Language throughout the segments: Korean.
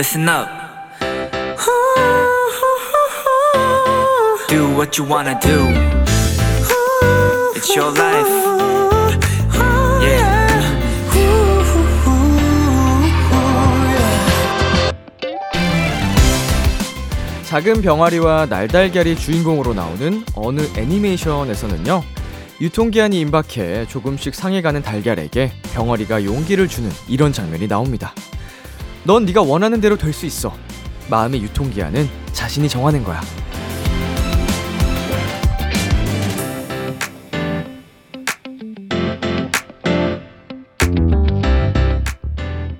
listen up. Do what you wanna do. It's your life. Yeah. 작은 병아리와 날달걀이 주인공으로 나오는 어느 애니메이션에서는요. 유통기한이 임박해 조금씩 상해가는 달걀에게 병아리가 용기를 주는 이런 장면이 나옵니다. 넌 네가 원하는 대로 될 수 있어. 마음의 유통기한은 자신이 정하는 거야.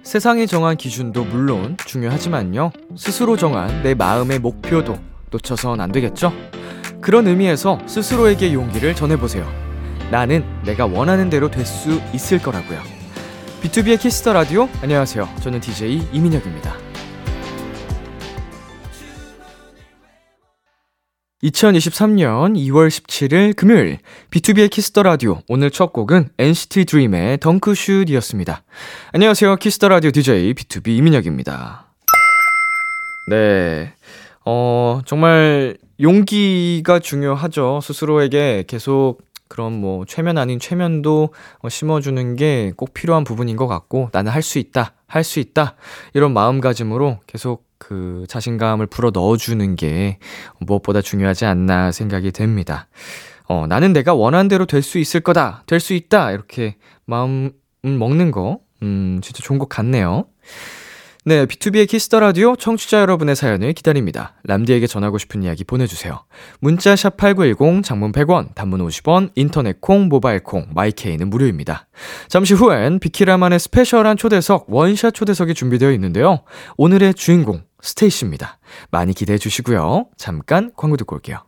세상이 정한 기준도 물론 중요하지만요. 스스로 정한 내 마음의 목표도 놓쳐선 안 되겠죠? 그런 의미에서 스스로에게 용기를 전해보세요. 나는 내가 원하는 대로 될 수 있을 거라고요. B2B의 키스터 라디오 안녕하세요. 저는 DJ 이민혁입니다. 2023년 2월 17일 금요일 B2B의 키스터 라디오 오늘 첫 곡은 NCT 드림의 덩크슛이었습니다. 안녕하세요. 키스터 라디오 DJ B2B 이민혁입니다. 네. 어, 정말 용기가 중요하죠. 스스로에게 계속 그런 뭐 최면 아닌 최면도 어, 심어주는 게 꼭 필요한 부분인 것 같고 나는 할 수 있다, 할 수 있다 이런 마음가짐으로 계속 그 자신감을 불어 넣어주는 게 무엇보다 중요하지 않나 생각이 됩니다. 어, 나는 내가 원하는 대로 될 수 있을 거다, 될 수 있다 이렇게 마음 먹는 거, 음 진짜 좋은 것 같네요. 네, B2B의 키스터 라디오 청취자 여러분의 사연을 기다립니다. 람디에게 전하고 싶은 이야기 보내주세요. 문자 샵 #8910 장문 100원, 단문 50원, 인터넷 콩, 모바일 콩, My K는 무료입니다. 잠시 후엔 비키라만의 special한 초대석 원샷 초대석이 준비되어 있는데요. 오늘의 주인공 STAYC입니다. 많이 기대해 주시고요. 잠깐 광고 듣고 올게요.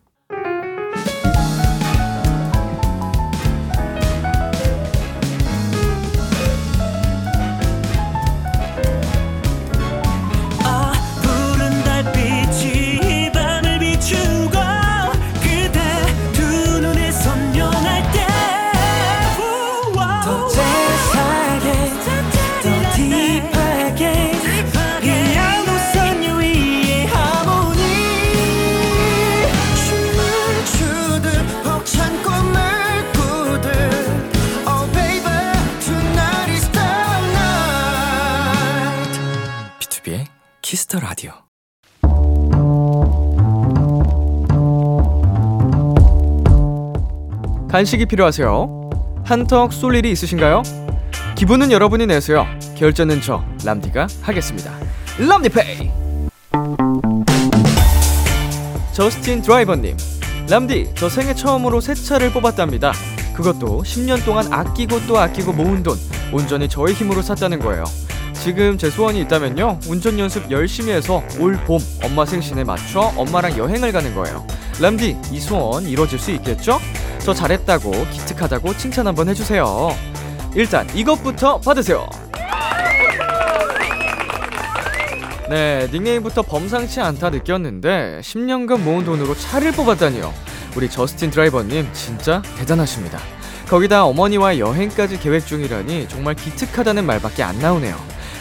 Kiss the Radio. 간식이 필요하세요? 한턱 쏠 일이 있으신가요? 기분은 여러분이 내세요. 결제는 저 람디가 하겠습니다. 람디 Pay. 저스틴 드라이버님, 람디 저 생애 처음으로 새 차를 뽑았답니다. 그것도 10년 동안 아끼고 또 아끼고 모은 돈 온전히 저의 힘으로 샀다는 거예요. 지금 제 소원이 있다면요 운전 연습 열심히 해서 올 봄 엄마 생신에 맞춰 엄마랑 여행을 가는 거예요. 람디 이 소원 이뤄질 수 있겠죠? 저 잘했다고 기특하다고 칭찬 한번 해주세요. 일단 이것부터 받으세요. 네, 닉네임부터 범상치 않다 느꼈는데 10년간 모은 돈으로 차를 뽑았다니요. 우리 저스틴 드라이버님 진짜 대단하십니다. 거기다 어머니와 여행까지 계획 중이라니 정말 기특하다는 말밖에 안 나오네요.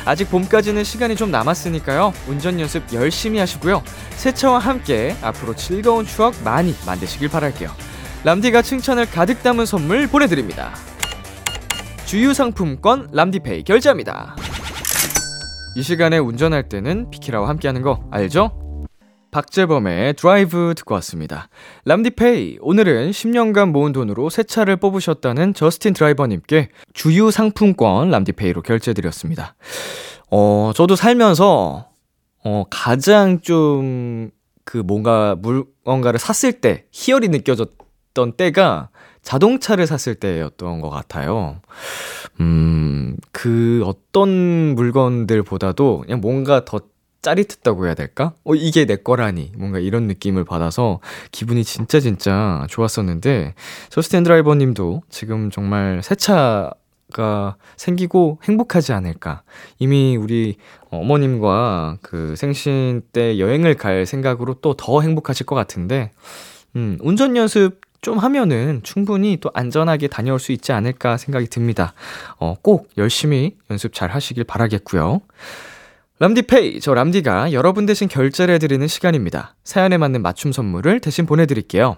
아직 봄까지는 시간이 좀 남았으니까요. 운전 연습 열심히 하시고요. 새 차와 함께 앞으로 즐거운 추억 많이 만드시길 바랄게요. 람디가 칭찬을 가득 담은 선물 보내드립니다. 주유 상품권 람디페이 결제합니다. 이 시간에 운전할 때는 비키라와 함께하는 거 알죠? 박재범의 드라이브 듣고 왔습니다. 람디페이, 오늘은 10년간 모은 돈으로 새 차를 뽑으셨다는 저스틴 드라이버님께 주유 상품권 람디페이로 결제드렸습니다. 어, 저도 살면서, 어, 가장 좀, 그 뭔가 물건가를 샀을 때 희열이 느껴졌던 때가 자동차를 샀을 때였던 것 같아요. 음, 그 어떤 물건들보다도 그냥 뭔가 더 짜릿했다고 해야 될까? 어, 이게 내 거라니. 뭔가 이런 느낌을 받아서 기분이 진짜 진짜 좋았었는데, 저스틴 드라이버 님도 지금 정말 새 차가 생기고 행복하지 않을까. 이미 우리 어머님과 그 생신 때 여행을 갈 생각으로 또 더 행복하실 것 같은데, 음, 운전 연습 좀 하면은 충분히 또 안전하게 다녀올 수 있지 않을까 생각이 듭니다. 어, 꼭 열심히 연습 잘 하시길 바라겠고요. 람디페이, 저 람디가 여러분 대신 결제를 해드리는 시간입니다. 사연에 맞는 맞춤 선물을 대신 보내드릴게요.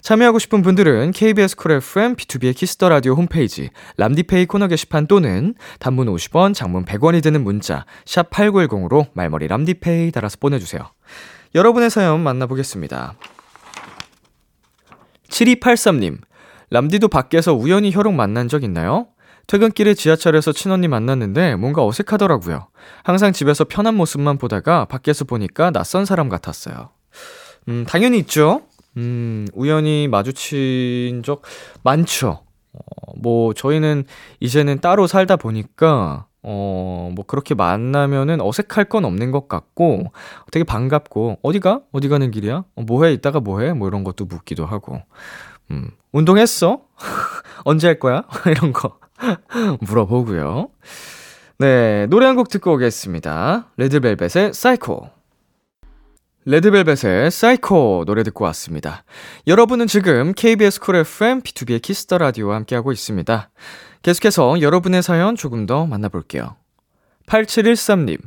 참여하고 싶은 분들은 KBS 쿨 FM, 비투비의 키스 더 라디오 홈페이지, 람디페이 코너 게시판 또는 단문 50원, 장문 100원이 드는 문자, 샵 8910으로 말머리 람디페이 달아서 보내주세요. 여러분의 사연 만나보겠습니다. 7283님, 람디도 밖에서 우연히 혈옥 만난 적 있나요? 퇴근길에 지하철에서 친언니 만났는데 뭔가 어색하더라고요. 항상 집에서 편한 모습만 보다가 밖에서 보니까 낯선 사람 같았어요. 음, 당연히 있죠. 음, 우연히 마주친 적 많죠. 어, 뭐, 저희는 이제는 따로 살다 보니까, 어, 뭐, 그렇게 만나면은 어색할 건 없는 것 같고, 되게 반갑고, 어디가? 어디 가는 길이야? 어, 뭐 해? 이따가 뭐 해? 뭐 이런 것도 묻기도 하고, 음, 운동했어? 언제 할 거야? 이런 거. 물어보고요. 네, 노래 한 곡 듣고 오겠습니다. 레드벨벳의 사이코. 레드벨벳의 사이코 노래 듣고 왔습니다. 여러분은 지금 KBS 쿨 FM 비투비의 키스 더 라디오와 함께하고 있습니다. 계속해서 여러분의 사연 조금 더 만나볼게요. 8713님.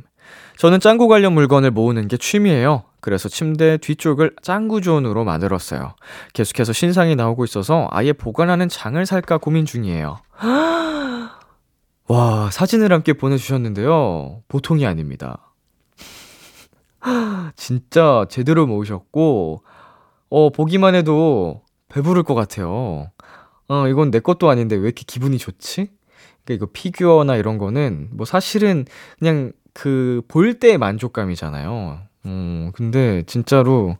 저는 짱구 관련 물건을 모으는 게 취미예요. 그래서 침대 뒤쪽을 짱구 존으로 만들었어요. 계속해서 신상이 나오고 있어서 아예 보관하는 장을 살까 고민 중이에요. 와, 사진을 함께 보내주셨는데요. 보통이 아닙니다. 진짜 제대로 모으셨고, 어, 보기만 해도 배부를 것 같아요. 어, 이건 내 것도 아닌데 왜 이렇게 기분이 좋지? 그러니까 이거 피규어나 이런 거는 뭐 사실은 그냥 그 볼 때의 만족감이잖아요. 음, 근데 진짜로,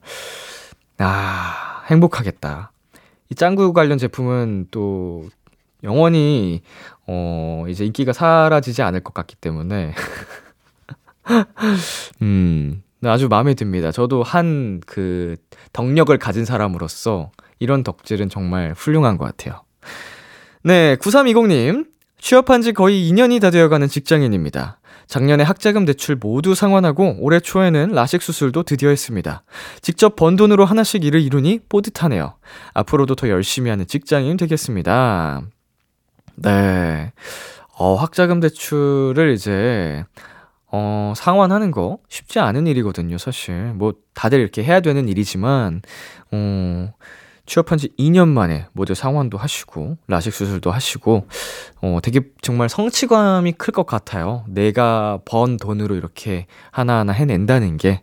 아, 행복하겠다. 이 짱구 관련 제품은 또 영원히, 어, 이제 인기가 사라지지 않을 것 같기 때문에. 음, 아주 마음에 듭니다. 저도 한 그 덕력을 가진 사람으로서 이런 덕질은 정말 훌륭한 것 같아요. 네, 9320님. 취업한 지 거의 2년이 다 되어가는 직장인입니다. 작년에 학자금 대출 모두 상환하고 올해 초에는 라식 수술도 드디어 했습니다. 직접 번 돈으로 하나씩 일을 이루니 뿌듯하네요. 앞으로도 더 열심히 하는 직장인 되겠습니다. 네. 어, 학자금 대출을 이제, 어, 상환하는 거 쉽지 않은 일이거든요, 사실. 뭐, 다들 이렇게 해야 되는 일이지만, 어, 취업한 지 2년 만에 모두 상환도 하시고, 라식 수술도 하시고, 어, 되게 정말 성취감이 클 것 같아요. 내가 번 돈으로 이렇게 하나하나 해낸다는 게,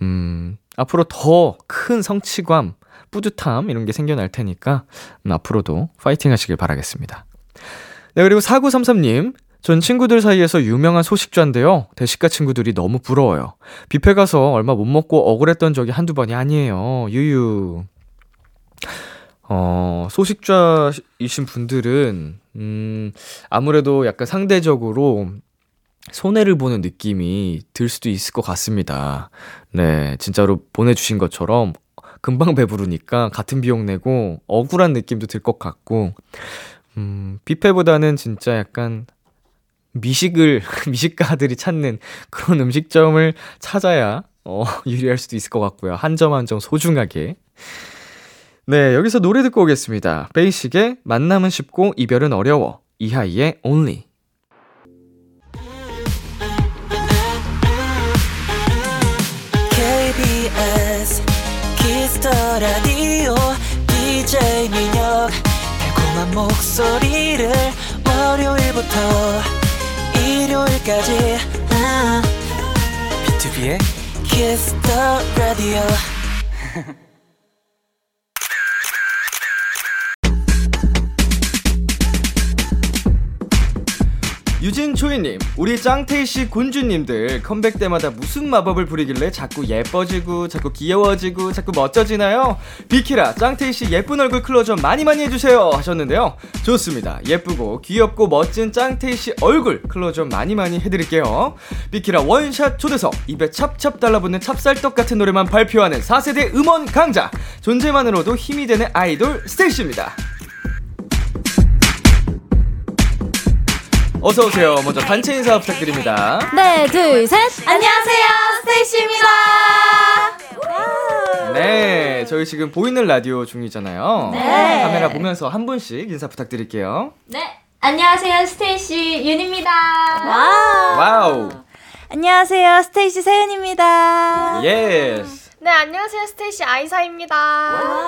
음, 앞으로 더 큰 성취감, 뿌듯함, 이런 게 생겨날 테니까, 음, 앞으로도 파이팅 하시길 바라겠습니다. 네, 그리고 4933님. 전 친구들 사이에서 유명한 소식좌인데요. 대식가 친구들이 너무 부러워요. 뷔페 가서 얼마 못 먹고 억울했던 적이 한두 번이 아니에요. 유유. 어, 소식좌이신 분들은, 음, 아무래도 약간 상대적으로 손해를 보는 느낌이 들 수도 있을 것 같습니다. 네, 진짜로 보내주신 것처럼 금방 배부르니까 같은 비용 내고 억울한 느낌도 들 것 같고, 음, 뷔페보다는 진짜 약간 미식을, 미식가들이 찾는 그런 음식점을 찾아야, 어, 유리할 수도 있을 것 같고요. 한 점 한 점 소중하게. 네, 여기서 노래 듣고 오겠습니다. 베이식의 만남은 쉽고 이별은 어려워. 이하이의 Only. KBS 키스 더 라디오 DJ 민혁 달콤한 목소리를 월요일부터 일요일까지 아, B2B의 키스 더 라디오 유진 초이님, 우리 짱테이씨 군주님들 컴백 때마다 무슨 마법을 부리길래 자꾸 예뻐지고, 자꾸 귀여워지고, 자꾸 멋져지나요? 비키라, 짱테이씨 예쁜 얼굴 클로즈업 많이 많이 해주세요. 하셨는데요. 좋습니다. 예쁘고, 귀엽고, 멋진 짱테이씨 얼굴 클로즈업 많이 많이 해드릴게요. 비키라 원샷 초대석, 입에 찹찹 달라붙는 찹쌀떡 같은 노래만 발표하는 4세대 음원 강자. 존재만으로도 힘이 되는 아이돌 스테이씨입니다. 어서 오세요. 먼저 단체 인사 부탁드립니다. 네, 둘, 셋. 안녕하세요, 스테이시입니다. 네, 저희 지금 보이는 라디오 중이잖아요. 네. 카메라 보면서 한 분씩 인사 부탁드릴게요. 네, 안녕하세요, 스테이시 윤입니다. 와. Wow. 안녕하세요. 스테이시 세은입니다. Yes. 네, 안녕하세요. 스테이시 아이사입니다.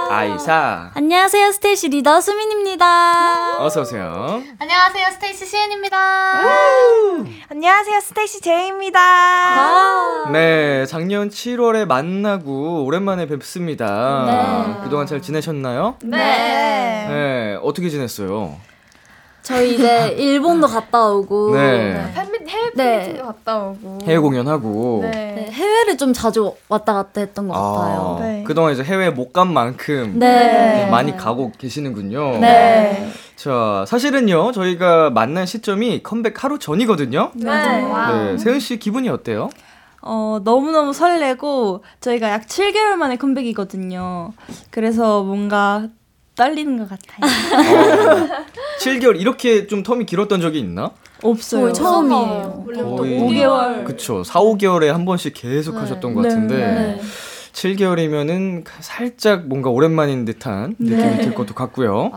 아이사. 안녕하세요. 스테이시 리더 수민입니다. 어서 오세요. 안녕하세요. 스테이시 시은입니다. 안녕하세요. 스테이시 제이입니다. 네, 작년 7월에 만나고 오랜만에 뵙습니다. 네. 그동안 잘 지내셨나요? 네. 네, 어떻게 지냈어요? 저희 이제 일본도 갔다 오고 네. 팬미, 해외 네. 팬미팅도 갔다 오고. 해외 공연하고. 네. 네, 해외를 좀 자주 왔다 갔다 했던 것 같아요. 아, 네. 그동안 이제 해외 못 간 만큼 네. 많이 가고 계시는군요. 네. 자, 사실은요, 저희가 만난 시점이 컴백 하루 전이거든요. 네. 네, 세은 씨 기분이 어때요? 어, 너무너무 설레고 저희가 약 7개월 만에 컴백이거든요. 그래서 뭔가 떨리는 것 같아요. 7개월 이렇게 좀 텀이 길었던 적이 있나? 없어요. 거의 처음이에요. 거의 5개월. 그쵸. 4, 5개월에 한 번씩 계속 하셨던 것 같은데 네. 7개월이면은 살짝 뭔가 오랜만인 듯한 느낌이 들 것도 같고요.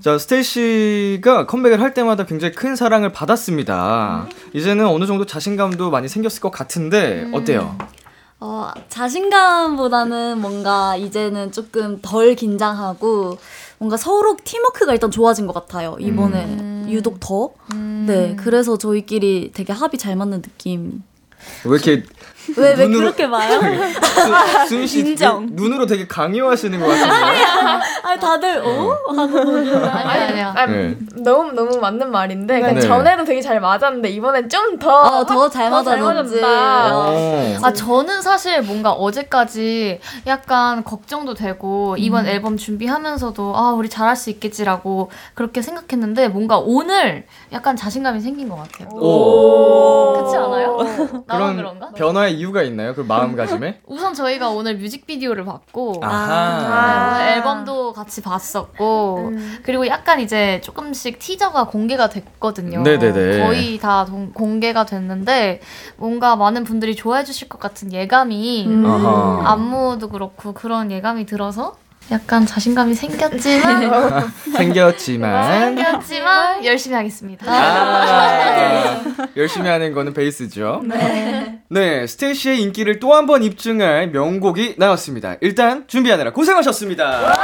자, 스테이씨가 컴백을 할 때마다 굉장히 큰 사랑을 받았습니다. 이제는 어느 정도 자신감도 많이 생겼을 것 같은데 어때요? 어, 자신감보다는 뭔가 이제는 조금 덜 긴장하고 뭔가 서로 팀워크가 일단 좋아진 것 같아요. 이번에 유독 더. 네, 그래서 저희끼리 되게 합이 잘 맞는 느낌. 왜 이렇게 왜, 왜 그렇게 봐요? 수- 수민 씨 인정. 눈, 눈으로 되게 강요하시는 것 같은데. 아니, 다들, 어? 아니, 아니야. 아, 네. 너무, 너무 맞는 말인데. 그냥 네. 전에도 되게 잘 맞았는데, 이번엔 좀 더. 어, 더잘 맞았는지. 맞았다. 어. 아, 저는 사실 뭔가 어제까지 약간 걱정도 되고, 이번 앨범 준비하면서도, 아, 우리 잘할 수 있겠지라고 그렇게 생각했는데, 뭔가 오늘 약간 자신감이 생긴 것 같아요. 오. 그렇지 않아요? 그런 그런가? 변화의 이유가 있나요? 그 마음가짐에? 우선 저희가 오늘 뮤직비디오를 봤고, 아하. 오늘 앨범도 같이 봤었고, 그리고 약간 이제 조금씩 티저가 공개가 됐거든요. 네네네. 거의 다 동- 공개가 됐는데, 뭔가 많은 분들이 좋아해 주실 것 같은 예감이, 음. 안무도 그렇고 그런 예감이 들어서 약간 자신감이 생겼지만 생겼지만 생겼지만 열심히 하겠습니다. 아, 열심히 하는 거는 베이스죠. 네. 스테이시의 인기를 또 한 번 입증할 명곡이 나왔습니다. 일단 준비하느라 고생하셨습니다.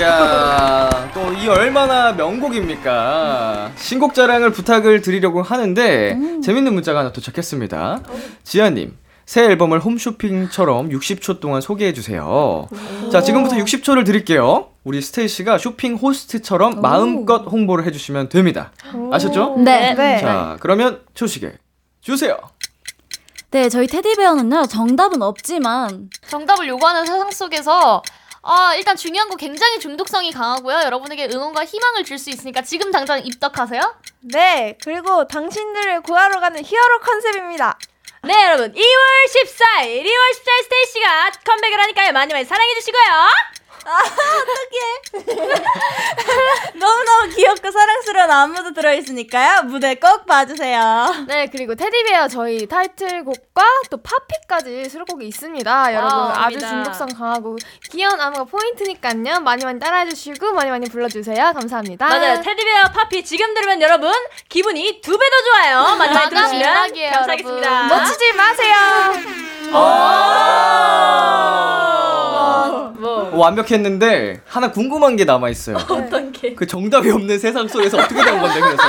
야, 또 이 얼마나 명곡입니까? 신곡 자랑을 부탁을 드리려고 하는데 재밌는 문자가 하나 도착했습니다. 지아님. 새 앨범을 홈쇼핑처럼 60초 동안 소개해 주세요. 자, 지금부터 60초를 드릴게요. 우리 스테이시가 쇼핑 호스트처럼 마음껏 홍보를 해 주시면 됩니다. 아셨죠? 네. 네. 자, 그러면 초시계 주세요. 네, 저희 테디베어는요, 정답은 없지만, 정답을 요구하는 세상 속에서 아, 일단 중요한 거 굉장히 중독성이 강하고요. 여러분에게 응원과 희망을 줄 수 있으니까 지금 당장 입덕하세요. 네. 그리고 당신들을 구하러 가는 히어로 컨셉입니다. 네 여러분. 2월 14일 2월 14일 스테이씨가 컴백을 하니까요. 많이 많이 사랑해주시고요 너무너무 귀엽고 사랑스러운 안무도 들어있으니까요. 무대 꼭 봐주세요. 네, 그리고 테디베어 저희 타이틀곡과 또 파피까지 수록곡이 있습니다. 여러분 아주 맞습니다. 중독성 강하고 귀여운 안무가 포인트니까요. 많이 많이 따라해주시고 많이 많이 불러주세요. 감사합니다. 맞아요 테디베어 파피 지금 들으면 여러분 기분이 두 배 더 좋아요 많이 많이 들으시면 감사하겠습니다 여러분. 놓치지 마세요. 어, 완벽했는데 하나 궁금한 게 남아 있어요. 어떤 게? 그 정답이 없는 세상 속에서 어떻게 된 건데 그래서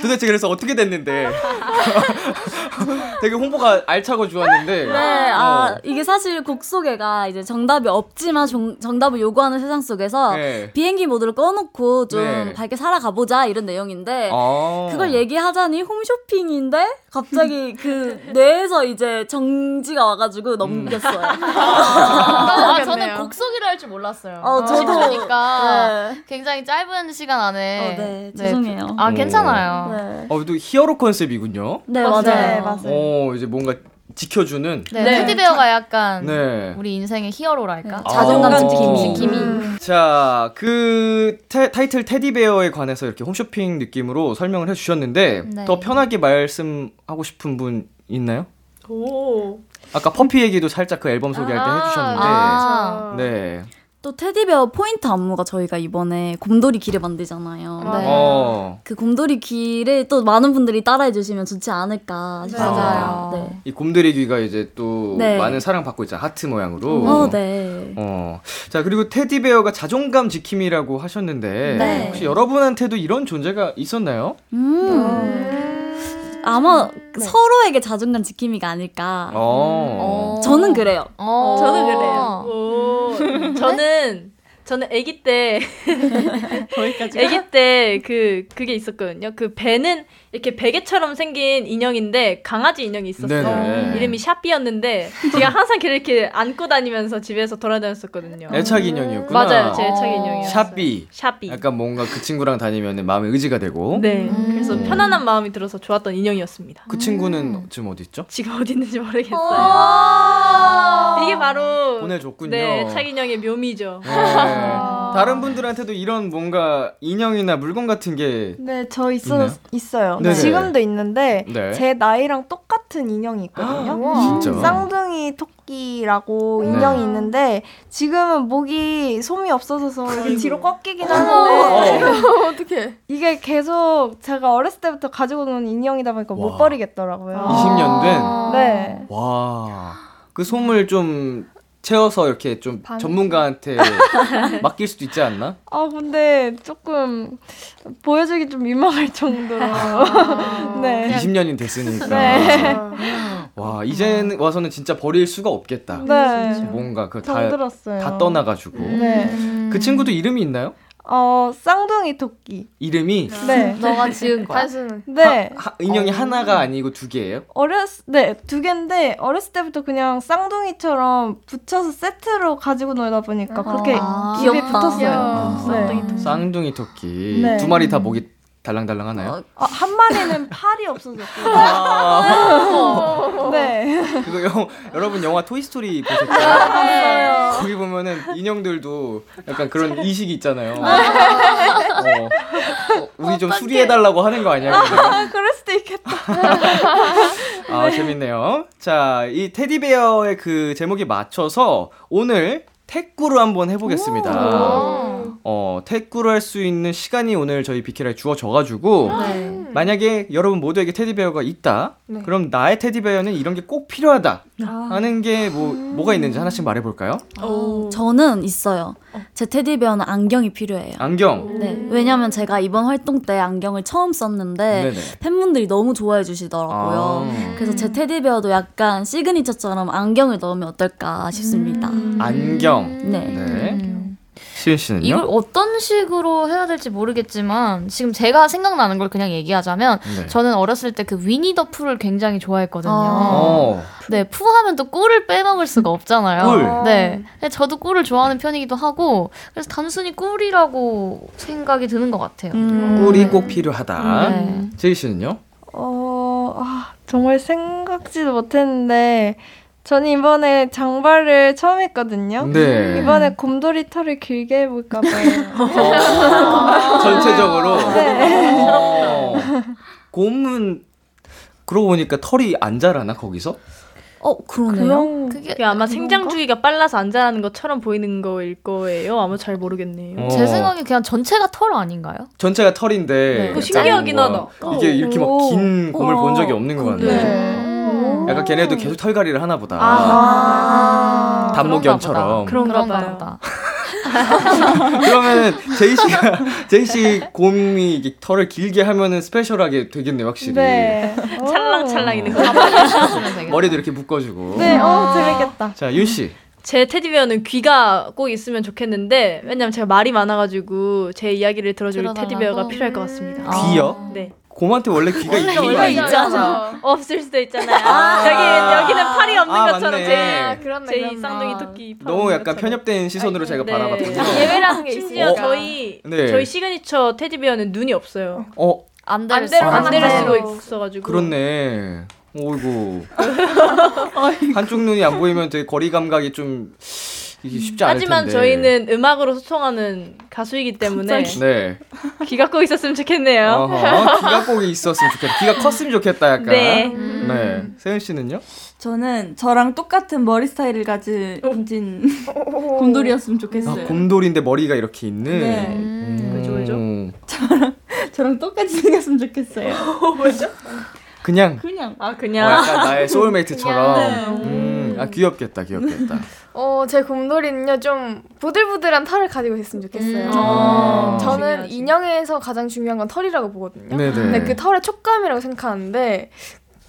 도대체 그래서 어떻게 됐는데 되게 홍보가 알차고 좋았는데 네, 아, 어. 이게 사실 곡 소개가 이제 정답이 없지만 정, 정답을 요구하는 세상 속에서 네. 비행기 모드를 꺼놓고 좀 네. 밝게 살아가보자 이런 내용인데, 아. 그걸 얘기하자니 홈쇼핑인데 갑자기 그 뇌에서 이제 정지가 와가지고 넘겼어요. 아, 모르겠네요. 저는 곡 소개를 할 줄 몰랐어요. 어, 저도. 그러니까 네. 굉장히 짧은 시간 안에 어, 네, 죄송해요. 아, 오. 괜찮아요. 네, 어, 또 히어로 컨셉이군요. 네 맞아요. 맞아요. 네, 맞아요. 어, 이제 뭔가 지켜주는. 네, 네. 테디베어가 약간 네. 우리 인생의 히어로랄까? 네, 자존감 아. 지킴이. 지킴이. 자, 그 테- 타이틀 테디베어에 관해서 이렇게 홈쇼핑 느낌으로 설명을 해주셨는데 네. 더 편하게 말씀하고 싶은 분 있나요? 오. 아까 퍼피 얘기도 살짝 그 앨범 소개할 때 아, 해주셨는데 아. 네. 또 테디베어 포인트 안무가 저희가 이번에 곰돌이 귀를 만들잖아요. 네. 어. 그 곰돌이 귀를 또 많은 분들이 따라해 주시면 좋지 않을까 싶습니다. 맞아요. 네. 이 곰돌이 귀가 이제 또 네. 많은 사랑 받고 있잖아. 하트 모양으로. 어, 네. 어. 자, 그리고 테디베어가 자존감 지킴이라고 하셨는데 네. 혹시 여러분한테도 이런 존재가 있었나요? 음. 아마 서로에게 자존감 지킴이가 아닐까. 어. 저는 그래요. 어. 저도 그래요. 오, 저는 저는 아기 때 아기 때 그 그게 있었거든요. 그 배는 이렇게 베개처럼 생긴 인형인데 강아지 인형이 있었어요. 네네. 이름이 샤삐였는데 제가 항상 걔를 이렇게 안고 다니면서 집에서 돌아다녔었거든요. 애착 인형이었구나. 맞아요, 제 애착 인형이었어요. 샤삐. 샤삐. 약간 뭔가 그 친구랑 다니면 마음의 의지가 되고. 네, 그래서 편안한 마음이 들어서 좋았던 인형이었습니다. 그 친구는 지금 어디 있죠? 지금 어디 있는지 모르겠어요. 이게 바로 보내줬군요. 네, 애착 인형의 묘미죠. 네. 다른 분들한테도 이런 뭔가 인형이나 물건 같은 게 네, 저 있어? 있어요. 네네. 지금도 있는데 네. 제 나이랑 똑같은 인형이 있거든요. 진짜? 쌍둥이 토끼라고 네. 인형이 있는데 지금은 목이 솜이 이렇게 뒤로 꺾이긴 어. 하는데 어떻게? 이게 계속 제가 어렸을 때부터 가지고 노는 인형이다 보니까 와. 못 버리겠더라고요. 20년 된. 네. 와. 그 솜을 좀 채워서 이렇게 좀 반- 전문가한테 맡길 수도 있지 않나? 아 근데 조금 보여주기 좀 민망할 정도로 네. 20년이 됐으니까. 네. 와, 이제 와서는 진짜 버릴 수가 없겠다. 네. 뭔가 그 다. 다 떠나가지고. 네. 그 친구도 이름이 있나요? 어 쌍둥이 토끼. 이름이 네. 너가 지은 거야? 단수는 네. 하- 인형이 하나가 아니고 두 개예요? 어렸 네, 두 개인데 어렸을 때부터 그냥 쌍둥이처럼 붙여서 세트로 가지고 놀다 보니까 그렇게 아, 입에 귀엽다. 붙었어요. 네. 쌍둥이 토끼. 네. 두 마리 다 목이 달랑달랑 하나요? 아, 한 마리는 팔이 없어졌고. 아, 네. 그거 영, 여러분 영화 토이스토리 보셨죠? 거기 보면은 인형들도 약간 그런 의식이 있잖아요. 어, 어, 우리 좀 수리해달라고 하는 거 아니야? 아, 그럴 수도 있겠다. 아, 재밌네요. 자, 이 테디베어의 그 제목에 맞춰서 오늘 태꾸를 한번 해보겠습니다. 어, 태꾸를 할 수 있는 시간이 오늘 저희 비키라에 주어져가지고, 네. 만약에 여러분 모두에게 테디베어가 있다? 네. 그럼 나의 테디베어는 이런 게 꼭 필요하다. 하는 게 뭐, 뭐가 있는지 하나씩 말해볼까요? 저는 있어요. 제 테디베어는 안경이 필요해요. 안경. 네, 왜냐면 제가 이번 활동 때 안경을 처음 썼는데 네네. 팬분들이 너무 좋아해 주시더라고요. 아. 그래서 제 테디베어도 약간 시그니처처럼 안경을 넣으면 어떨까 싶습니다. 안경. 네. 네. 시은 씨는요? 이걸 어떤 식으로 해야 될지 모르겠지만 지금 제가 생각나는 걸 그냥 얘기하자면 네. 저는 어렸을 때 그 위니 더 푸를 굉장히 좋아했거든요. 어. 네, 푸 하면 또 꿀을 빼먹을 수가 없잖아요. 꿀? 네. 저도 꿀을 좋아하는 편이기도 하고 그래서 단순히 꿀이라고 생각이 드는 것 같아요. 음. 꿀이 꼭 필요하다. 네. 제이 씨는요? 어, 아, 정말 생각지도 못했는데 저는 이번에 장발을 처음 했거든요. 네. 이번에 곰돌이 털을 길게 해볼까 봐요. 어, 전체적으로. 네. 어. 곰은 그러고 보니까 털이 안 자라나 거기서? 어, 그러네요. 그게 그게 아마 생장 주기가 빨라서 안 자라는 것처럼 보이는 거일 거예요. 아마 잘 모르겠네요. 어. 제 생각에 그냥 전체가 털 아닌가요? 전체가 털인데. 네. 약간 신기하긴 하다. 이게 이렇게 막 오. 긴 곰을 본 적이 없는 것 같네. 네. 약간 걔네도 계속 털갈이를 하나 보다. 아. 단목염처럼. 그런가. 보다. 그러면 제이 씨가 제이 씨 곰이 이게 털을 길게 하면은 스페셜하게 되겠네요, 확실히. 네. 찰랑찰랑 있는 거. 해주시면 되겠다. 머리도 이렇게 묶어주고. 네, 어, 재밌겠다. 자, 윤 씨. 제 테디베어는 귀가 꼭 있으면 좋겠는데 왜냐면 제가 말이 많아가지고 제 이야기를 들어줄? 테디베어가 필요할 것 같습니다. 아. 귀요? 네. 곰한테 원래 귀가 있는 거 원래? 있잖아. 없을 수도 있잖아요. 여기 여기는 팔이 없는 아, 것처럼 맞네. 제 그렇네, 제. 쌍둥이 토끼 팔 너무 약간 것처럼. 편협된 시선으로 제가 네. 바라봤군요. 예외라는 게 심지어 어? 저희 네. 저희 시그니처 테디베어는 눈이 없어요. 어, 안대를 쓰고. 안대를 아. 쓰고 있어가지고. 그렇네. 오이고. 한쪽 눈이 안 보이면 되게 거리 감각이 좀 이게 쉽지 않을 하지만 텐데. 저희는 음악으로 소통하는 가수이기 때문에 네. 귀가 꼭 있었으면 좋겠네요. 어허, 귀가 꼭 있었으면 좋겠다. 귀가 컸으면 좋겠다 약간. 네. 네. 세은 씨는요? 저는 저랑 똑같은 머리 스타일을 가진 곰돌이였으면 좋겠어요. 아, 곰돌인데 머리가 이렇게 있는. 네. 음. 왜죠, 왜죠? 저랑 똑같이 생겼으면 좋겠어요. 그냥 그냥 아 어, 그냥 약간 나의 소울메이트처럼. 네. 음, 아 귀엽겠다, 귀엽겠다. 어, 제 곰돌이는요, 좀 부들부들한 털을 가지고 있으면 좋겠어요. 아. 저는 인형에서 가장 중요한 건 털이라고 보거든요. 네네. 근데 그 털의 촉감이라고 생각하는데,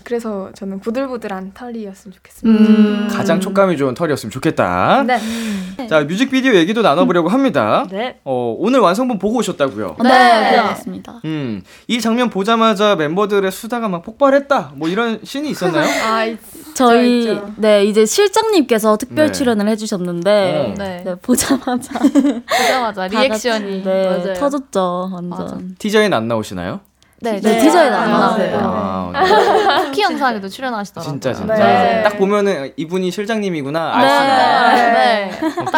그래서 저는 부들부들한 털이었으면 좋겠습니다. 음. 가장 촉감이 좋은 털이었으면 좋겠다. 네. 자, 뮤직비디오 얘기도 나눠보려고 합니다. 네. 어, 오늘 완성본 보고 오셨다고요? 네, 네. 들어갔습니다. 음, 이 장면 보자마자 멤버들의 수다가 막 폭발했다. 뭐 이런 씬이 있었나요? 아, 이- 저희 있죠. 네 이제 실장님께서 특별 네. 출연을 해주셨는데 어. 네. 네, 보자마자 보자마자 다 리액션이. 네. 터졌죠 완전. 맞아. 티저엔 안 나오시나요? 네, 네, 티저에 안 나왔어요. 나왔어요. 아, 네. 쿠키 영상에도 출연하시더라고요. 진짜 진짜. 네. 딱 보면은 이분이 실장님이구나 알 네.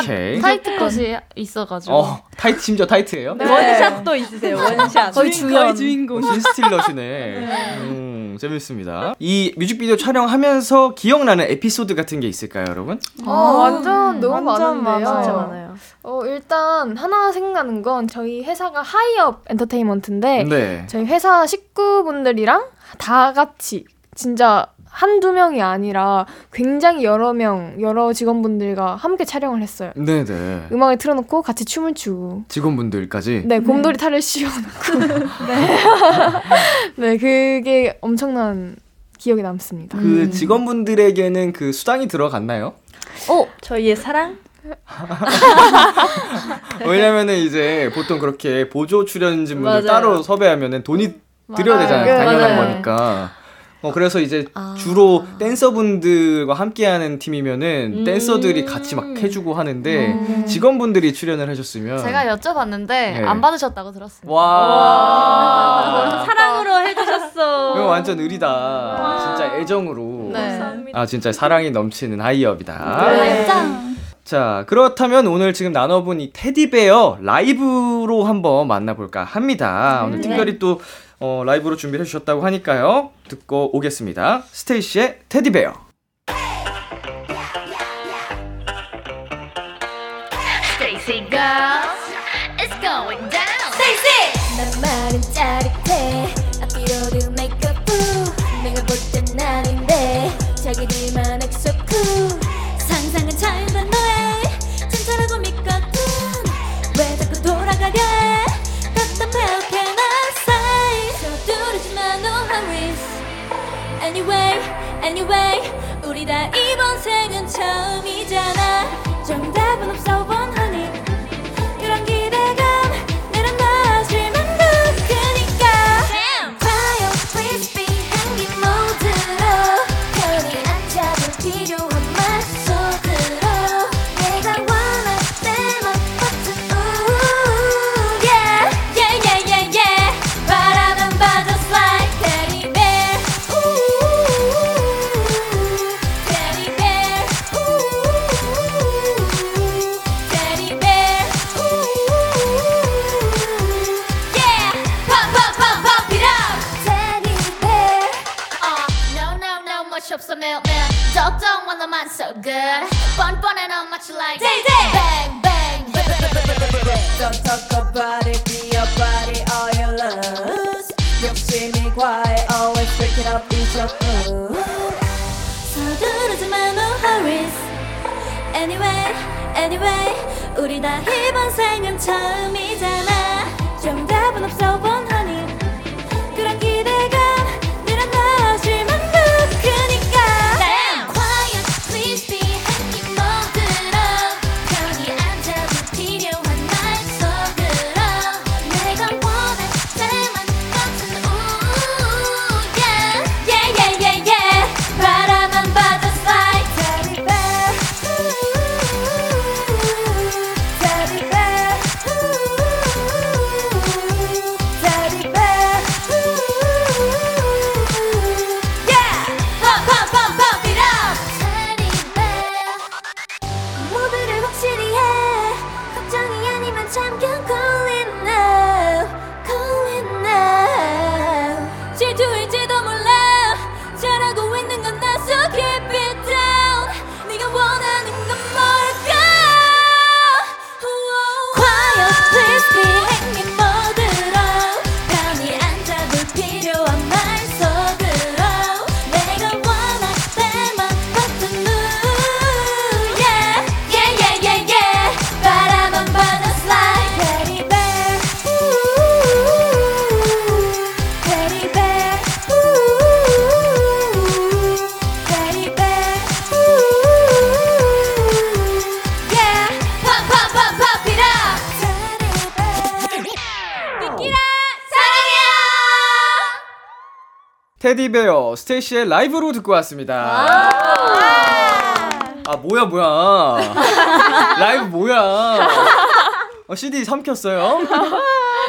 네. 타이트 컷이 있어가지고. 어, 타이트 심지어 타이트예요? 네. 원샷도 있으세요. 원샷. 거의 주연 주인공. 신 스틸러시네. 음, 재밌습니다. 이 뮤직비디오 촬영하면서 기억나는 에피소드 같은 게 있을까요, 여러분? 어, 완전 너무 완전 많은데요. 많아요. 진짜 많아요. 어, 일단 하나 생각나는 건 저희 회사가 하이업 엔터테인먼트인데 네. 저희 회사 식구분들이랑 다 같이 진짜 한두 명이 아니라 굉장히 여러 명, 여러 직원분들과 함께 촬영을 했어요. 네네. 음악을 틀어놓고 같이 춤을 추고. 직원분들까지. 네, 곰돌이 탈을 씌워놓고. 네. 네, 그게 엄청난 기억에 남습니다. 그 직원분들에게는 그 수당이 들어갔나요? 어, 저희의 사랑? 왜냐면은 이제 보통 그렇게 보조 출연진분들. 따로 섭외하면은 돈이 들여야 되잖아요. 맞아요. 당연한 맞아요. 거니까. 어 그래서 이제 아. 주로 댄서분들과 함께하는 팀이면은 음. 댄서들이 같이 막 해주고 하는데 직원분들이 출연을 해주셨으면 제가 여쭤봤는데 네. 안 받으셨다고 들었습니다. 와. 사랑으로 해주셨어. 이거 완전 의리다. 진짜 애정으로. 네. 아 진짜 사랑이 넘치는 하이업이다. 네. 짱. 자 그렇다면 오늘 지금 나눠본 이 테디베어 라이브로 한번 만나볼까 합니다. 오늘 특별히 또 어, 라이브로 준비해 주셨다고 하니까요. 듣고 오겠습니다. 스테이시의 테디베어. Stacy girls, it's going Anyway 우리 다 이번 생은 처음이잖아. 정답은 없어 뻔뻔해 넌 마치 like Day, day. bang bang Don't talk about it, be your body, all you lose. 욕심이 과해, always break it up, it's your food. 서두르지 마 no hurries Anyway anyway 우리 다 이번 생은 처음이잖아 스테이시의 라이브로 듣고 왔습니다. 아 뭐야 뭐야 라이브 뭐야 어, CD 삼켰어요?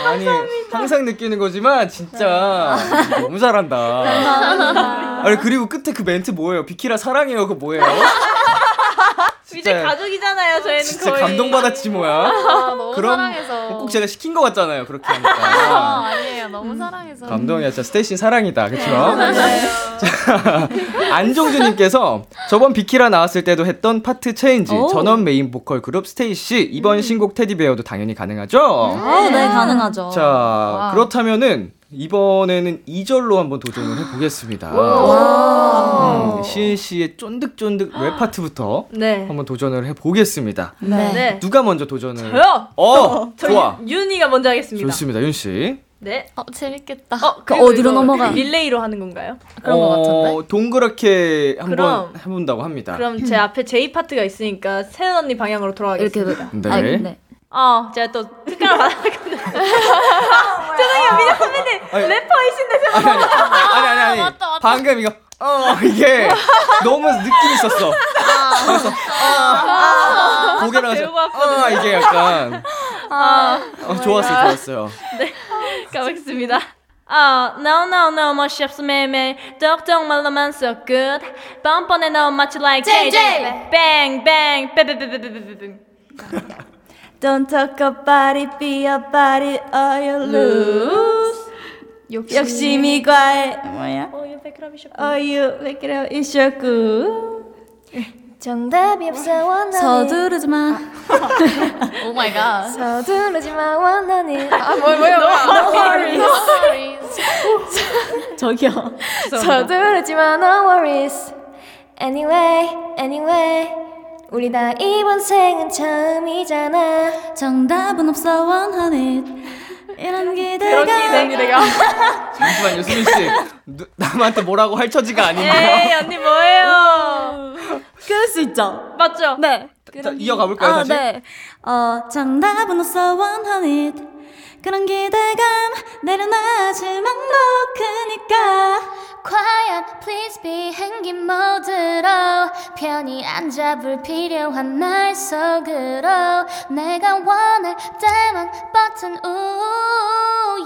아니 항상 느끼는 거지만 진짜 너무 잘한다. 아니 그리고 끝에 그 멘트 뭐예요? 비키라 사랑해요 그거 뭐예요? 이제 가족이잖아요. 저희는 진짜 거의. 감동받았지 뭐야? 아, 너무 그럼 사랑해서. 꼭 제가 시킨 것 같잖아요 그렇게 하니까. 아, 아니에요. 너무 사랑해서. 감동이야 진짜 스테이시 사랑이다 그쵸? 자 안종주님께서 저번 비키라 나왔을 때도 했던 파트 change 오. 전원 메인 보컬 그룹 스테이시 이번 신곡 테디베어도 당연히 가능하죠? 아, 네, 가능하죠. 자 그렇다면은 이번에는 2절로 한번 도전을 해보겠습니다 음, 시은 씨의 쫀득쫀득 랩 파트부터 네. 한번 도전을 해보겠습니다 네. 네. 누가 먼저 도전을 저요. 어 저 좋아 윤이가 먼저 하겠습니다. 좋습니다 윤 씨 네. 어, 재밌겠다. 어, 그 어디로 넘어가? 릴레이로 하는 건가요? 그런 것 같은데? 동그랗게 한번 그럼- 해본다고 합니다 그럼 제 앞에 J 파트가 있으니까 세연 언니 방향으로 이렇게. 돌아가겠습니다. 네. 아, 네. 어, 제가 또 특가를 받았거든요. 죄송해요, 민혁 선배님. 아니, 래퍼이신데 제가. 아니 아니 아니, 아니. 맞다, 맞다. 방금 이거 어 이게 너무 느낌 있었어. 그래서 아, 고개를 왔거든요. 아 이게 약간 아, 어, 좋았어요 좋았어요. 가보겠습니다. 아, no no no 매매 떡떡 말로만 so good 뻔뻔해 너 마치 like JJ bang bang bang Don't talk about it, be about it, or you lose. 욕심이 과해. 뭐야? 어, Oh, you make it up, it's your good. 정답이 없어 원하는 서두르지 마. 오 마이 갓. 서두르지 마 원하는 아, 뭐, 뭐요? 저기요. 서두르지 마 no worries Anyway anyway 우리 다 이번 생은 처음이잖아 정답은 없어 원하는 이런 기대가. 내가. 잠시만요 수민 씨 누, 남한테 뭐라고 할 처지가 아닌데요. 에이 언니 뭐예요 그럴 수 있죠. 맞죠? 네. 자 이어가 볼까요 아, 다시? 네. 어, 정답은 없어 원하는 그런 기대감 내려놔질 막 높으니까 과연 please be 행기 모드로 편히 안 잡을 필요한 날 속으로 내가 원할 때만 버튼 우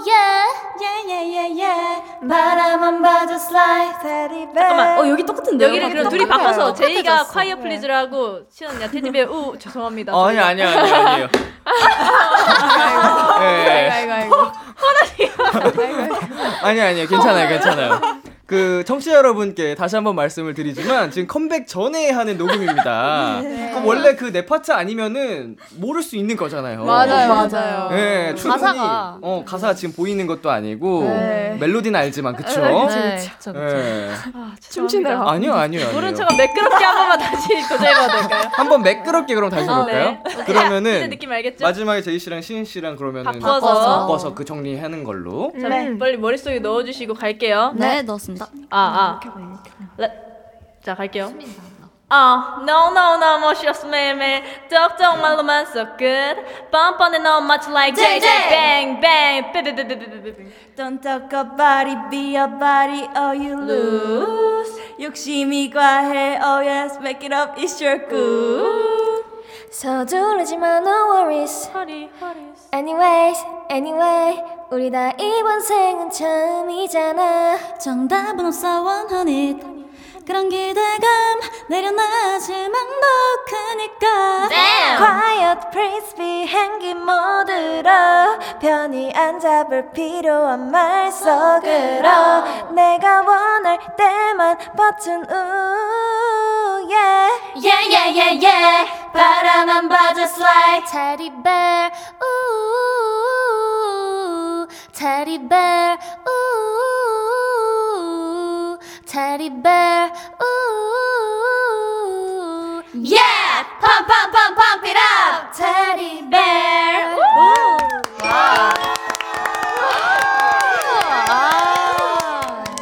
yeah Yeah, yeah, yeah, yeah. 바라만 봐도 slide, teddy bear. 잠깐만. 어, 여기 똑같은데요? 여기를 그럼 둘이. 바꿔서 제이가 똑같아졌어. 콰이어 플리즈를 하고 시연 언니가 테디베어 우 죄송합니다 어, 아니 아니 아니 아니에요. 네. 아이고, 아이고. 아니 아니요 괜찮아요 괜찮아요 그 청취자 여러분께 다시 한번 말씀을 드리지만 지금 컴백 전에 하는 녹음입니다 그럼 원래 그 내 파트 아니면은 모를 수 있는 거잖아요 맞아요, 맞아요. 네, 충분히 가사가. 어 가사 지금 보이는 것도 아니고 네. 멜로디는 알지만 그쵸? 네, 그쵸, 그쵸. 네. 춤추느라. 아니요 아니요 모른 아니요 척은 매끄럽게 한 번만 다시 도전해봐도 될까요? 한번 매끄럽게 그럼 다시 해볼까요? 네. 이제 그러면은 느낌 알겠죠? 마지막에 제이 씨랑 시은 씨랑 그러면은 바꿔서. 바꿔서 그 정리하는 걸로 자, 빨리 머릿속에 넣어주시고 갈게요. 네, 넣었습니다. 아, 아. 레- 자, 갈게요. 아, no, no, no, 멋이 없어, 매일매일. 떡떡 말로만 so good. 뻔뻔해, no, much like JJ. Bang, bang, 삐삐삐삐삐삐삐. Don't talk about it, be about it, or you lose. 욕심이 과해, oh yes, make it up, it's your good. 서두르지 마 no worries. 허리, 허리. Anyways anyway 우리 다 이번 생은 처음이잖아. 정답은 없어 원하는 그런 기대감 내려놔질 막 높으니까 Quiet, please be 행기 모드로 편히 안 잡을 필요한 말 속으로 내가 원할 때만 버튼 우 yeah yeah yeah yeah yeah 바라만 봐도 slide teddy bear 우 teddy bear teddy bear 우 yeah pump pump pump pump it up teddy bear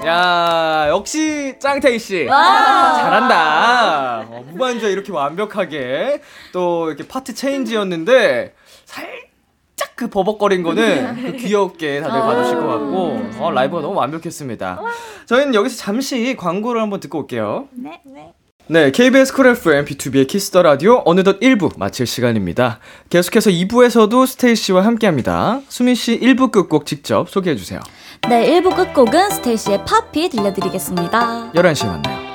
야 역시 짱테이씨 잘한다. 어, 무반주에 이렇게 완벽하게 또 이렇게 파트 change였는데 살짝 그 버벅거린 거는 그 귀엽게 다들 봐주실 것 같고 어, 라이브가 너무 완벽했습니다. 저희는 여기서 잠시 광고를 한번 듣고 올게요. 네. 네. 네, KBS 쿨 FM 비투비의 키스 더 라디오 어느덧 1부 마칠 시간입니다. 계속해서 2부에서도 스테이씨와 함께합니다. 수민 씨 1부 끝곡 직접 소개해 주세요. 네, 1부 끝곡은 스테이시의 파피 들려드리겠습니다. 11시에 만나요.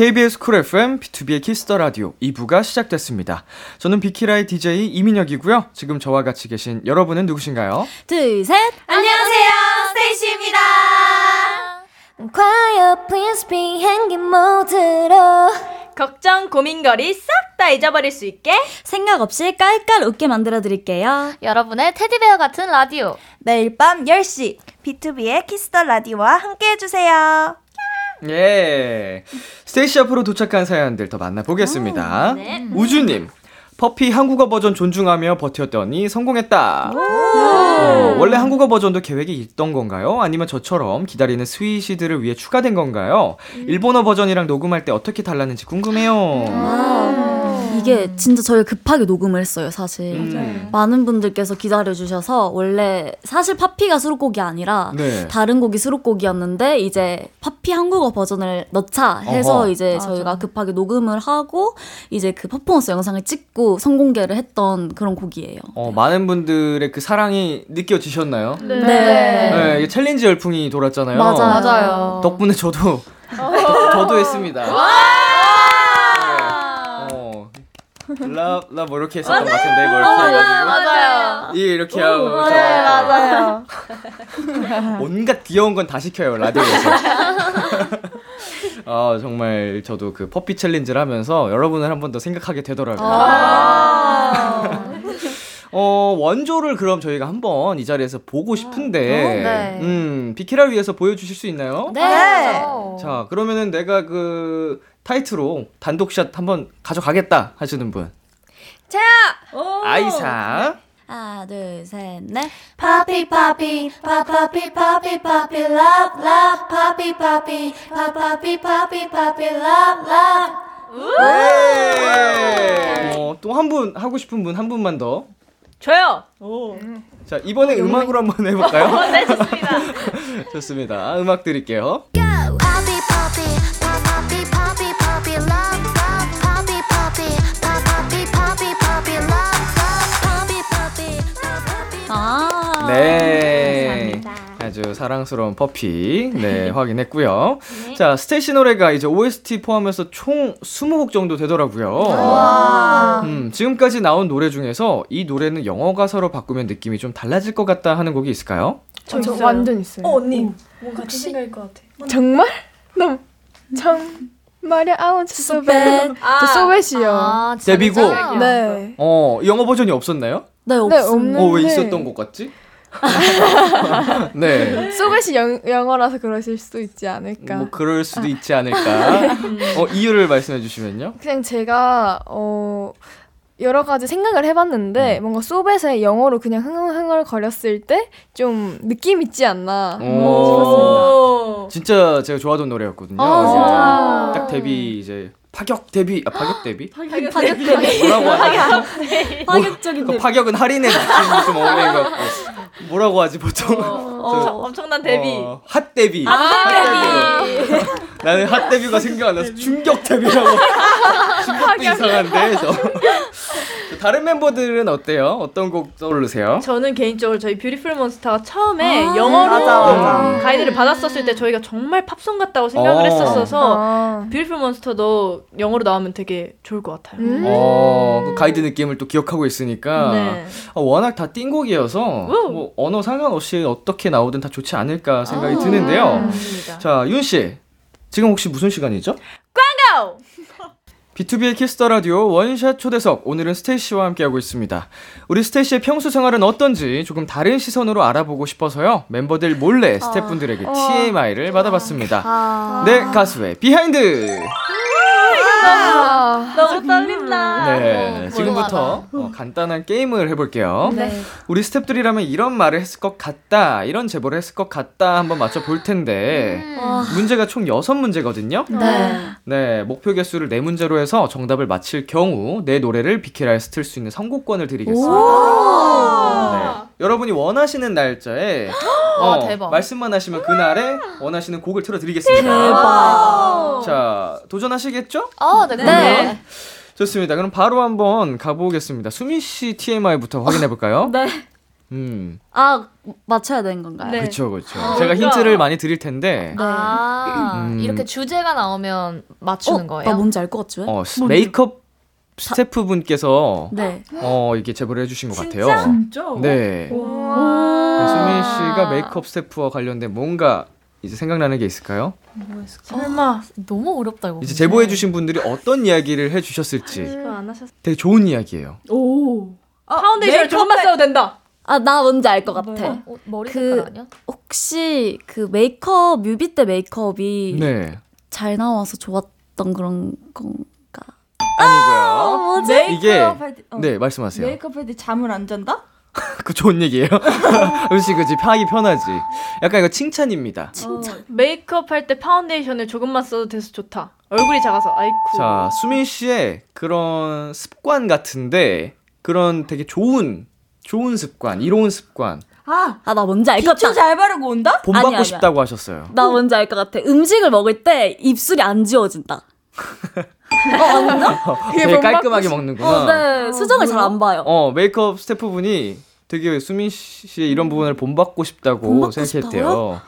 KBS Cool FM, B2B의 키스터 라디오 2부가 시작됐습니다. 저는 비키라의 DJ 이민혁이고요. 지금 저와 같이 계신 여러분은 누구신가요? 둘, 셋. 안녕하세요, 스테이씨입니다. quiet please 비행기 모드로 걱정 고민거리 싹 다 잊어버릴 수 있게 생각 없이 깔깔 웃게 만들어 드릴게요. 여러분의 테디베어 같은 라디오. 매일 밤 10시 B2B의 키스터 라디오와 함께 해주세요. 예. 스테이씨 앞으로 도착한 사연들 더 만나보겠습니다. 우주님. Poppy 한국어 버전 존중하며 버텼더니 성공했다. 어, 원래 한국어 버전도 계획이 있던 건가요? 아니면 저처럼 기다리는 스윗들을 위해 추가된 건가요? 일본어 버전이랑 녹음할 때 어떻게 달랐는지 궁금해요. 이게 진짜 저희가 급하게 녹음을 했어요, 사실. 음. 많은 분들께서 기다려주셔서 원래 사실 Poppy가 수록곡이 아니라 네. 다른 곡이 수록곡이었는데 이제 Poppy 한국어 버전을 넣자 해서 어허. 이제 저희가 급하게 녹음을 하고 이제 그 퍼포먼스 영상을 찍고 선공개를 했던 그런 곡이에요. 어, 많은 분들의 그 사랑이 느껴지셨나요? 네. 네, 이게 챌린지 열풍이 돌았잖아요. 맞아요. 맞아요. 덕분에 저도 저- 저도 했습니다. 네. 어, 라라 뭐 이렇게 했었던 것 같은데 뭐 이렇게 해가지고 맞아요. 이 이렇게 하고 저 네, 맞아요. 온갖 귀여운 건 다 시켜요 라디오에서. 아 정말 저도 그 Poppy 챌린지를 하면서 여러분을 한 번 더 생각하게 되더라고요. 어 원조를 그럼 저희가 한번 이 자리에서 보고 싶은데, 네. 음 비키라를 위해서 보여주실 수 있나요? 네. 자, 그러면은 내가 그 타이트로 단독샷 한번 가져가겠다 하시는 분. 자야 아이사. 하나, 둘, 셋, 넷. Poppy poppy poppy poppy poppy love love poppy poppy poppy poppy poppy love love 어, 또 한 분 하고 싶은 분 한 분만 더. 저요 자, 이번에 음악으로 한번 해볼까요? 네 좋습니다 좋습니다. 음악 드릴게요. 아. 네. 아주 사랑스러운 퍼피. 네, 확인했고요. 자, 스테이시 노래가 이제 OST 포함해서 총 20곡 정도 되더라고요. 음, 지금까지 나온 노래 중에서 이 노래는 영어 가사로 바꾸면 느낌이 좀 달라질 것 같다 하는 곡이 있을까요? 저, 저 완전 있어요. 언니. 뭔가 같은 생각일 것 같아. 정말? 너무 정 말이야 아우 so bad. 저 소벳이요. 아, 데뷔곡. 네. 어, 영어 버전이 없었나요? 네, 네, 없습니다. 없는데. 어, 왜 있었던 것 같지? 네. 소벳이 영, 영어라서 그러실 수도 있지 않을까. 뭐 그럴 수도 있지 않을까. 어, 이유를 말씀해 주시면요. 그냥 제가 어 여러 가지 생각을 해봤는데 음. 뭔가 소벳에 영어로 그냥 흥얼흥얼거렸을 때 좀 느낌 있지 않나 오. 오 진짜 제가 좋아하던 노래였거든요. 아, 딱 데뷔 이제 파격 데뷔 아 파격 데뷔 파격 데뷔. 뭐라고 하죠? 파격적인 그 데뷔. 파격은 할인의 느낌이 좀 어울리는 것 같고. 뭐라고 하지 보통? 어, 엄청난 데뷔 어, 핫 데뷔 아, 데뷔 나는 핫 데뷔가 생각 안 나서 충격 데뷔라고 충격도 이상한데 저 다른 멤버들은 어때요? 어떤 곡 떠오르세요? 저는 개인적으로 저희 Beautiful Monster가 처음에 아, 영어로 맞아, 맞아. 음, 가이드를 받았었을 때 저희가 정말 팝송 같다고 생각을 어. 했었어서 아. Beautiful Monster도 영어로 나오면 되게 좋을 것 같아요. 음. 어, 그 가이드 느낌을 또 기억하고 있으니까 네. 아, 워낙 다 띵곡이어서 뭐 언어 상관없이 어떻게 나오든 다 좋지 않을까 생각이 드는데요. 맞습니다. 자, 윤 씨. 지금 혹시 무슨 시간이죠? 광고! B2B의 키스터 라디오 원샷 초대석 오늘은 스테이씨와 함께하고 있습니다. 우리 스테이씨의 평소 생활은 어떤지 조금 다른 시선으로 알아보고 싶어서요. 멤버들 몰래 스태프분들에게 TMI를 받아봤습니다. 아. 네, 가수의 behind. 너무 떨린다. 네, 지금부터 어, 간단한 게임을 해볼게요. 네. 우리 스태프들이라면 이런 말을 했을 것 같다, 이런 제보를 했을 것 같다 한번 맞춰볼 텐데 와. 문제가 총 6문제거든요. 네. 네, 목표 개수를 4문제로 해서 정답을 맞힐 경우 내 노래를 비키라에서 틀수 있는 선곡권을 드리겠습니다. 네, 여러분이 원하시는 날짜에 어, 대박. 말씀만 하시면 그날에 원하시는 곡을 틀어드리겠습니다. 대박. 자, 도전하시겠죠? 아, 네. 네. 좋습니다. 그럼 바로 한번 가보겠습니다. 수미 씨 TMI부터 확인해 볼까요? 네. 음, 아, 맞춰야 되는 건가요? 네. 그렇죠, 그렇죠. 어, 제가 그러니까. 힌트를 많이 드릴 텐데, 아, 음. 이렇게 주제가 나오면 맞추는 어, 거예요? 나 뭔지 알 것 같죠? 어, 스- 메이크업 스태프분께서 네. 어 이게 제보를 해주신 것 같아요. 진짜? 네. 네, 수민 씨가 메이크업 스태프와 관련된 뭔가 이제 생각나는 게 있을까요? 설마 너무 어렵다 이거. 이제 제보해 주신 분들이 어떤 이야기를 해 주셨을지 그거 안 하셨어? 되게 좋은 이야기예요. 오. 아, 파운데이션을 조금만 써도 된다. 아, 나 뭔지 알 것 같아. 어, 머리 그- 색깔 아니야? 혹시 그 메이크업, 뮤비 때 메이크업이 네. 잘 나와서 좋았던 그런 건가? 아니고요. 뭐지? 이게 메이크업 할 때, 어. 네 말씀하세요. 메이크업 할 때 잠을 안 잔다? 그 좋은 얘기예요. 음식 그지 하기 편하지. 약간 이거 칭찬입니다. 메이크업 할 때 파운데이션을 조금만 써도 돼서 좋다. 얼굴이 작아서 아이쿠. 자 수민 씨의 그런 습관 같은데 그런 되게 좋은 좋은 습관, 이로운 습관 아, 아, 나 뭔지 알 것 같다. 잘 바르고 온다? 본받고 아니야, 아니야. 싶다고 하셨어요. 나 뭔지 알 것 같아. 음식을 먹을 때 입술이 안 지워진다. 되게 깔끔하게 먹는구나. 어, 네. 수정을 잘 안 봐요. 어 메이크업 스태프분이 되게 수민 씨의 이런 부분을 본받고 싶다고 본받고 생각했대요.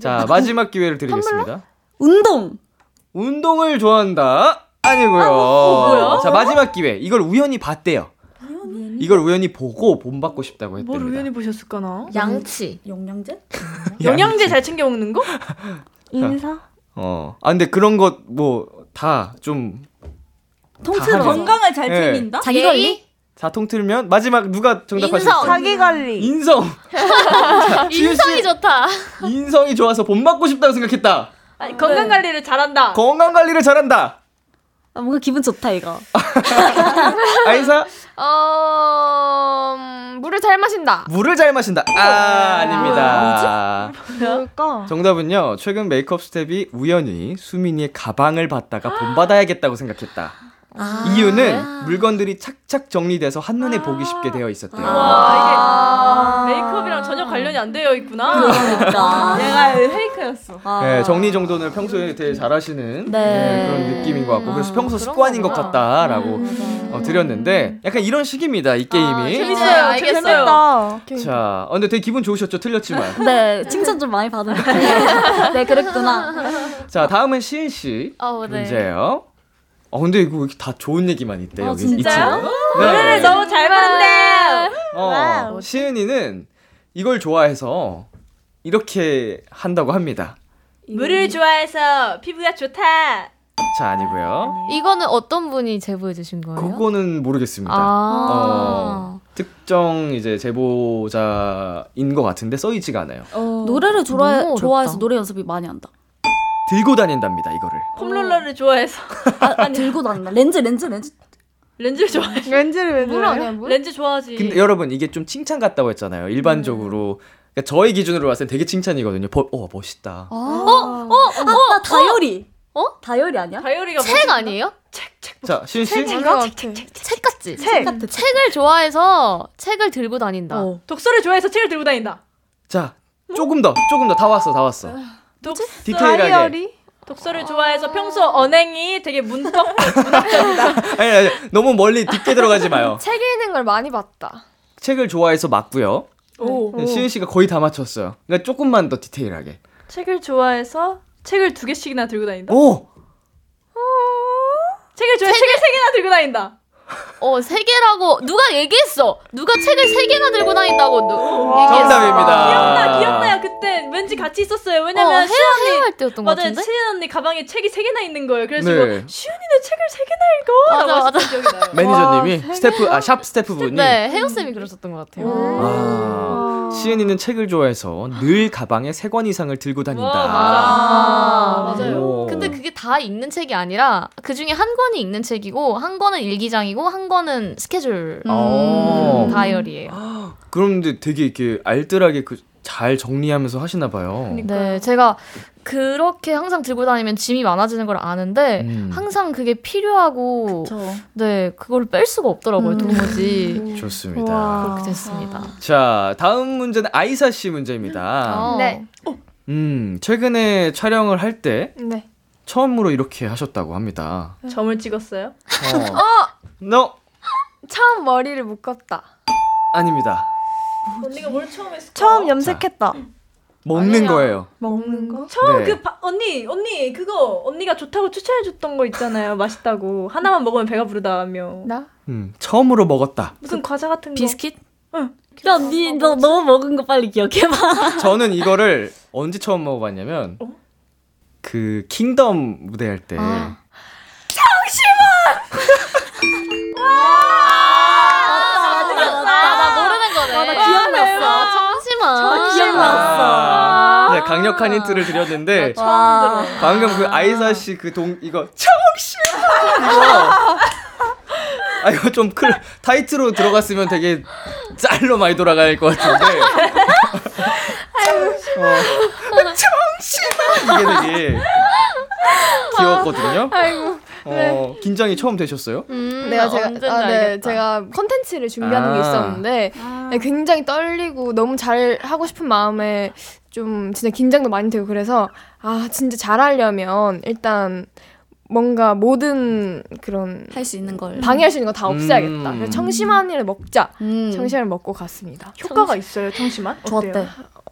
자 마지막 기회를 드리겠습니다. 운동. 운동을 좋아한다 아니고요. 뭐야? 자 마지막 기회 이걸 우연히 봤대요. 이걸 우연히 보고 본받고 싶다고 했답니다. 뭘 우연히 보셨을까나? 양치. 영양제? 영양제 잘 챙겨 먹는 거? 인사? 어. 아 근데 그런 것 뭐 다 좀 통틀어. 건강을 잘 네. 챙긴다? 자기 관리? 자 통 틀면 마지막 누가 정답하셨어요? 인성. 자기 관리. 인성. 자, 인성이 씨, 좋다. 인성이 좋아서 본 받고 싶다고 생각했다. 아니, 건강 관리를 잘한다. 건강 관리를 잘한다. 아, 뭔가 기분 좋다, 이거. 아이사 어, 음, 물을 잘 마신다. 물을 잘 마신다. 아 아닙니다. 뭘까? 정답은요. 최근 메이크업 스텝이 우연히 수민이의 가방을 봤다가 본받아야겠다고 생각했다. 아. 이유는 물건들이 착착 정리돼서 한눈에 보기 쉽게 되어 있었대요. 와, 이게 메이크업이랑 전혀 관련이 안 되어 있구나. 그러니까. 내가 fake였어. 아. 네, 정리 정돈을 평소에 되게 잘하시는 네. 네, 그런 느낌인 것 같고 그래서 아, 평소 습관인 것 거구나. 같다라고 어, 드렸는데 약간 이런 식입니다 이 게임이. 재밌어요. 네, 알겠어요. 재밌어요. 재밌다. 자, 어, 근데 되게 기분 좋으셨죠? 틀렸지만. 네, 칭찬 좀 많이 받은 느낌. 네, 그랬구나. 자, 다음은 시은 씨 어, 네. 문제예요. 어, 근데 이거 왜 이렇게 다 좋은 얘기만 있대 아, 여기 진짜요? 이 친구. 노래를 너무 잘 부른대. 어, 시은이는 이걸 좋아해서 이렇게 한다고 합니다. 물을 좋아해서 피부가 좋다. 자, 아니고요. 이거는 어떤 분이 제보해 주신 거예요? 그거는 모르겠습니다. 아. 어, 특정 이제 제보자인 것 같은데 써있지가 않아요. 노래를 좋아해, 너무 어렵다. 좋아해서 노래 연습이 많이 한다. 들고 다닌답니다, 이거를. 폼롤러를 좋아해서 아, 들고 다닌다. 렌즈, 렌즈, 렌즈. 렌즈를 좋아해. 렌즈를 왜? 아니야, 물? 렌즈 좋아하지. 근데 여러분 이게 좀 칭찬 같다고 했잖아요. 일반적으로 그러니까 저의 기준으로 봤을 땐 되게 칭찬이거든요. 버, 어 멋있다. 어? 어? 어? 나 다이어리. 어? 다이어리 아니야? 다이어리가 책 아니에요? 자 시은 씨. 맞는 것 같아. 책 같지? 책. 같아. 책을 좋아해서 책을 들고 다닌다. 어. 독서를 좋아해서 책을 들고 다닌다. 자 조금 더 조금 더 다 왔어 다 왔어. 독서. 디테일하게. 다이어리? 독서를 좋아해서 평소 언행이 되게 문법 문학적이다. 아니, 아니, 너무 멀리 깊게 들어가지 마요. 책 읽는 걸 많이 봤다. 책을 좋아해서 맞고요. 오. 네, 시은 씨가 거의 다 맞췄어요. 그러니까 조금만 더 디테일하게. 책을 좋아해서 책을 두 개씩이나 들고 다닌다. 오! 책을 좋아해 책을 세 개나 들고 다닌다. 어, 세 개라고 누가 얘기했어? 누가 책을 세 개나 들고 다닌다고 누 얘기했어? 정답입니다. 기억나 기억나요 그때 왠지 같이 있었어요. 왜냐면 어, 시은 헤어- 언니 헤어할 때였던 것 맞아요. 같은데? 시은 언니 가방에 책이 세 개나 있는 거예요. 그래서 네. 시은이는 책을 세 개나 읽어. 맞아, 라고 맞아. 기억이 나요. 매니저님이 스태프 아 샵 스태프분이 네, 헤어 쌤이 그러셨던 것 같아요. 아, 시은이는 책을 좋아해서 늘 가방에 세 권 이상을 들고 다닌다. 아, 맞아요. 오. 근데 그게 다 읽는 책이 아니라 그 중에 한 권이 읽는 책이고 한 권은 일기장이고 한 권은 스케줄 어. 다이어리예요. 그런데 되게 이렇게 알뜰하게 그 잘 정리하면서 하시나 봐요. 네, 제가 그렇게 항상 들고 다니면 짐이 많아지는 걸 아는데 음. 항상 그게 필요하고 네 그걸 뺄 수가 없더라고요 도무지 좋습니다. 그렇게 됐습니다. 자, 다음 문제는 아이사 씨 문제입니다. 어. 네. 음, 최근에 촬영을 할때 네. 처음으로 이렇게 하셨다고 합니다. 점을 찍었어요. 어. 너 처음 머리를 묶었다. 아닙니다. 언니가 뭘 처음 했어? 처음 염색했다. 먹는 아니에요. 거예요. 먹는 거? 처음 네. 그 바, 언니 언니 그거 언니가 좋다고 추천해줬던 거 있잖아요. 맛있다고 하나만 먹으면 배가 부르다며. 나? 음, 처음으로 먹었다. 무슨 과자 같은 거. 비스킷? 야, 니, 너, 너 먹은 거 빨리 기억해봐. 저는 이거를 언제 처음 먹어봤냐면 그 킹덤 무대 할 때. 아. 아, 나 모르는 거네. 아, 나 기억났어. 잠시만. 기억났어. 네, 강력한 힌트를 드렸는데 와. 방금 그 아이사 씨 그 동 이거 청심 이거 아 이거 좀 클, 타이트로 들어갔으면 되게 짤로 많이 돌아갈 것 같은데 어, 청심 이게 되게 귀여웠거든요. 아이고. 어, 긴장이 처음 되셨어요? 음, 내가 제가 언제인지 아, 네, 알겠다. 제가 컨텐츠를 준비하는 아. 게 있었는데 네, 굉장히 떨리고 너무 잘 하고 싶은 마음에 좀 진짜 긴장도 많이 되고 그래서 아 진짜 잘하려면 일단 뭔가 모든 그런 할 수 있는 걸. 방해할 수 있는 거 다 없애야겠다. 음. 청심환을 먹자. 음. 청심환을 먹고 갔습니다. 효과가 있어요. 청심환? 좋았대.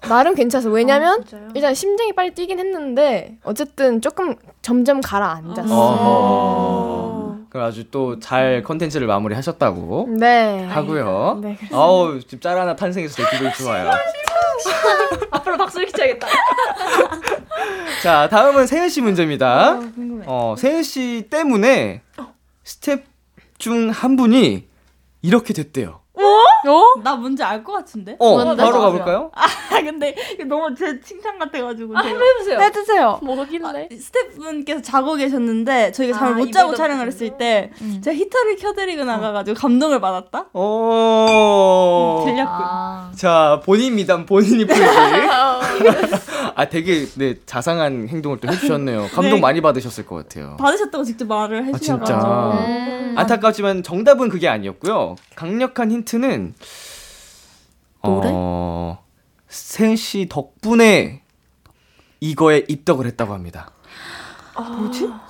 나름 괜찮아서 왜냐면 아, 진짜요? 일단 심장이 빨리 뛰긴 했는데 어쨌든 조금 점점 가라앉았어. 어허. 그럼 아주 또 잘 컨텐츠를 마무리하셨다고 네. 하고요. 네. 아우 지금 짤 하나 탄생해서 되게 기분이 좋아요. 앞으로 박수 이렇게 쳐야겠다. 자 다음은 세은 씨 문제입니다. 궁금해. 어 세은 씨 때문에 스텝 중 한 분이 이렇게 됐대요. 나 뭔지 알 것 같은데? 어? 바로 가볼까요? 아 근데 너무 제 칭찬 같아가지고 아. 한번 해보세요. 해주세요. 뭐길래? 스태프분께서 자고 계셨는데 저희가 잠을 아, 못 자고 촬영을 했을 때 제가 히터를 켜드리고 나가가지고 감동을 받았다. 어. 들렸군. 아. 자 본인 미담 본인이 풀기. 아 되게 네 자상한 행동을 또 해주셨네요. 감동 네. 많이 받으셨을 것 같아요. 받으셨다고 직접 말을 아 해주셔가지고. 진짜. 음. 안타깝지만 정답은 그게 아니었고요. 강력한 힌트는 노래? 어, 세은 씨 덕분에 이거에 입덕을 했다고 합니다.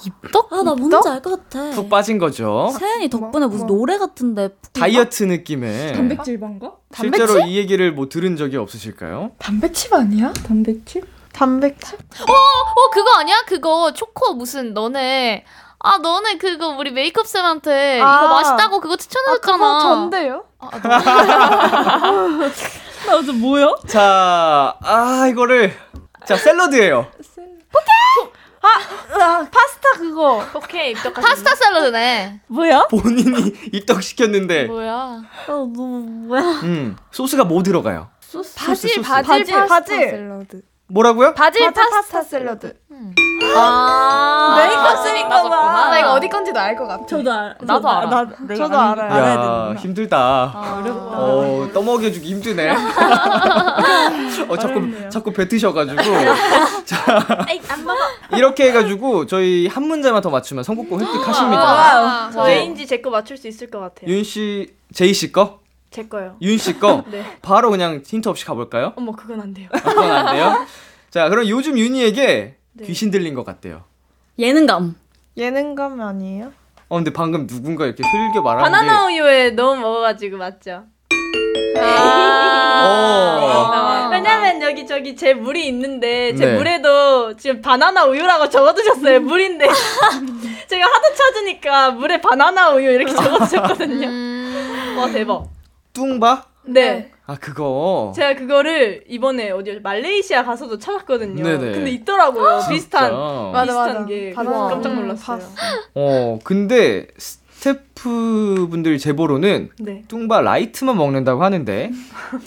입덕? 아, 나 뭔지 알 것 같아. 푹 빠진 거죠. 세연이 덕분에 무슨 노래 같은데. 다이어트 느낌의 단백질 반가? 실제로 이 얘기를 뭐 들은 적이 없으실까요? 단백질 아니야? 단백질? 단백질? 어 그거 아니야? 그거 초코 무슨 너네 아 너네 그거 우리 메이크업 쌤한테 아. 이거 맛있다고 그거 추천해줬잖아. 그거 전데요? 나 어제 뭐야? 자, 아 이거를 자 샐러드예요. 아 파스타 그거 오케이 입덕. 파스타 샐러드네. 뭐야? 본인이 입덕시켰는데, 뭐야? 어, 너 뭐야? 음 소스가 뭐 들어가요? 바질 소스. 바질 바질, 파스타 바질. 샐러드. 뭐라고요? 바질, 바질 파스타, 파스타 샐러드. 아 메이크업 쌤이 쌤인가 빠졌구나. 봐. 나 이거 어디 건지도 알 것 같아. 저도 알. 나도 저- 알아. 나, 내가 저도. 알아야 야 되는구나. 힘들다. 어렵다. 어 떠먹여주기 힘드네. 어 자꾸 어렵네요. 자꾸 뱉으셔가지고 아이 안 먹어. 이렇게 해가지고 저희 한 문제만 더 맞추면 선곡권 획득하십니다. 저 A인지 제거 맞출 수 있을 것 같아요. 윤 씨, 제이 씨 거, 제 거요. 윤 씨 거. 네. 바로 그냥 힌트 없이 가볼까요? 어머 그건 안 돼요. 아, 그건 안 돼요. 자, 그럼 요즘 윤희에게 네. 귀신 들린 것 같대요. 예능감. 예능감 아니에요? 어 근데 방금 누군가 이렇게 흘겨 말하는 바나나 게 우유에 너무 먹어가지고 맞죠? 어. 왜냐면 여기 저기 제 물이 있는데 제 네. 물에도 지금 바나나 우유라고 적어두셨어요 물인데 제가 하도 찾으니까 물에 바나나 우유 이렇게 적어두셨거든요 와 대박 뚱바? 네 아 그거 제가 그거를 이번에 어디 말레이시아 가서도 찾았거든요 네네. 근데 있더라고요? 비슷한 맞아, 비슷한 맞아. 게 그래서 깜짝 놀랐어요 어 근데 스태프분들 제보로는 네. 뚱바 라이트만 먹는다고 하는데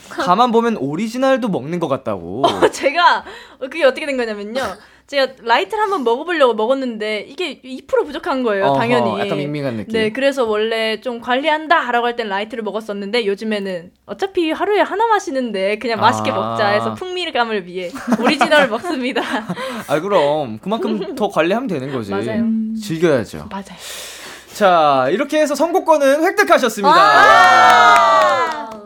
가만 보면 오리지널도 먹는 것 같다고. 제가 그게 어떻게 된 거냐면요. 제가 라이트를 한번 먹어보려고 먹었는데 이게 2% 부족한 거예요, 어허, 당연히. 약간 밍밍한 느낌. 네, 그래서 원래 좀 관리한다라고 할 땐 라이트를 먹었었는데 요즘에는 어차피 하루에 하나 마시는데 그냥 맛있게 아. 먹자 해서 풍미감을 위해 오리지널을 먹습니다. 아 그럼 그만큼 더 관리하면 되는 거지. 맞아요. 즐겨야죠. 맞아요. 자 이렇게 해서 선곡권은 획득하셨습니다.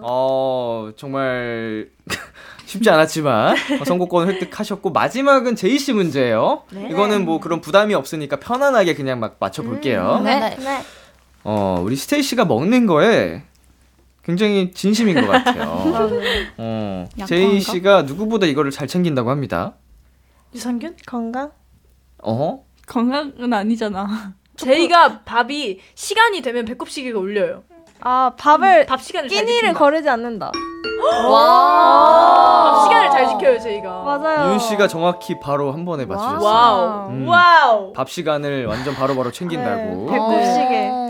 어 정말 쉽지 않았지만 어, 선곡권 획득하셨고 마지막은 제이 씨 문제예요. 이거는 뭐 그런 부담이 없으니까 편안하게 그냥 막 맞춰 볼게요. 네. 어 우리 스테이 씨가 먹는 거에 굉장히 진심인 것 같아요. 어 제이 씨가 누구보다 이거를 잘 챙긴다고 합니다. 유산균? 건강? 어? 건강은 아니잖아. 제이가 밥이 시간이 되면 배꼽 시계가 울려요. 아 밥을 밥 시간을 잘 끼니를. 거르지 않는다. 밥 시간을 잘 지켜요, 제이가. 맞아요. 윤 씨가 정확히 바로 한 번에 맞추셨어요. 와우. 음. 와우. 밥 시간을 완전 바로바로 챙긴다고. 네, 배꼽 시계. 네.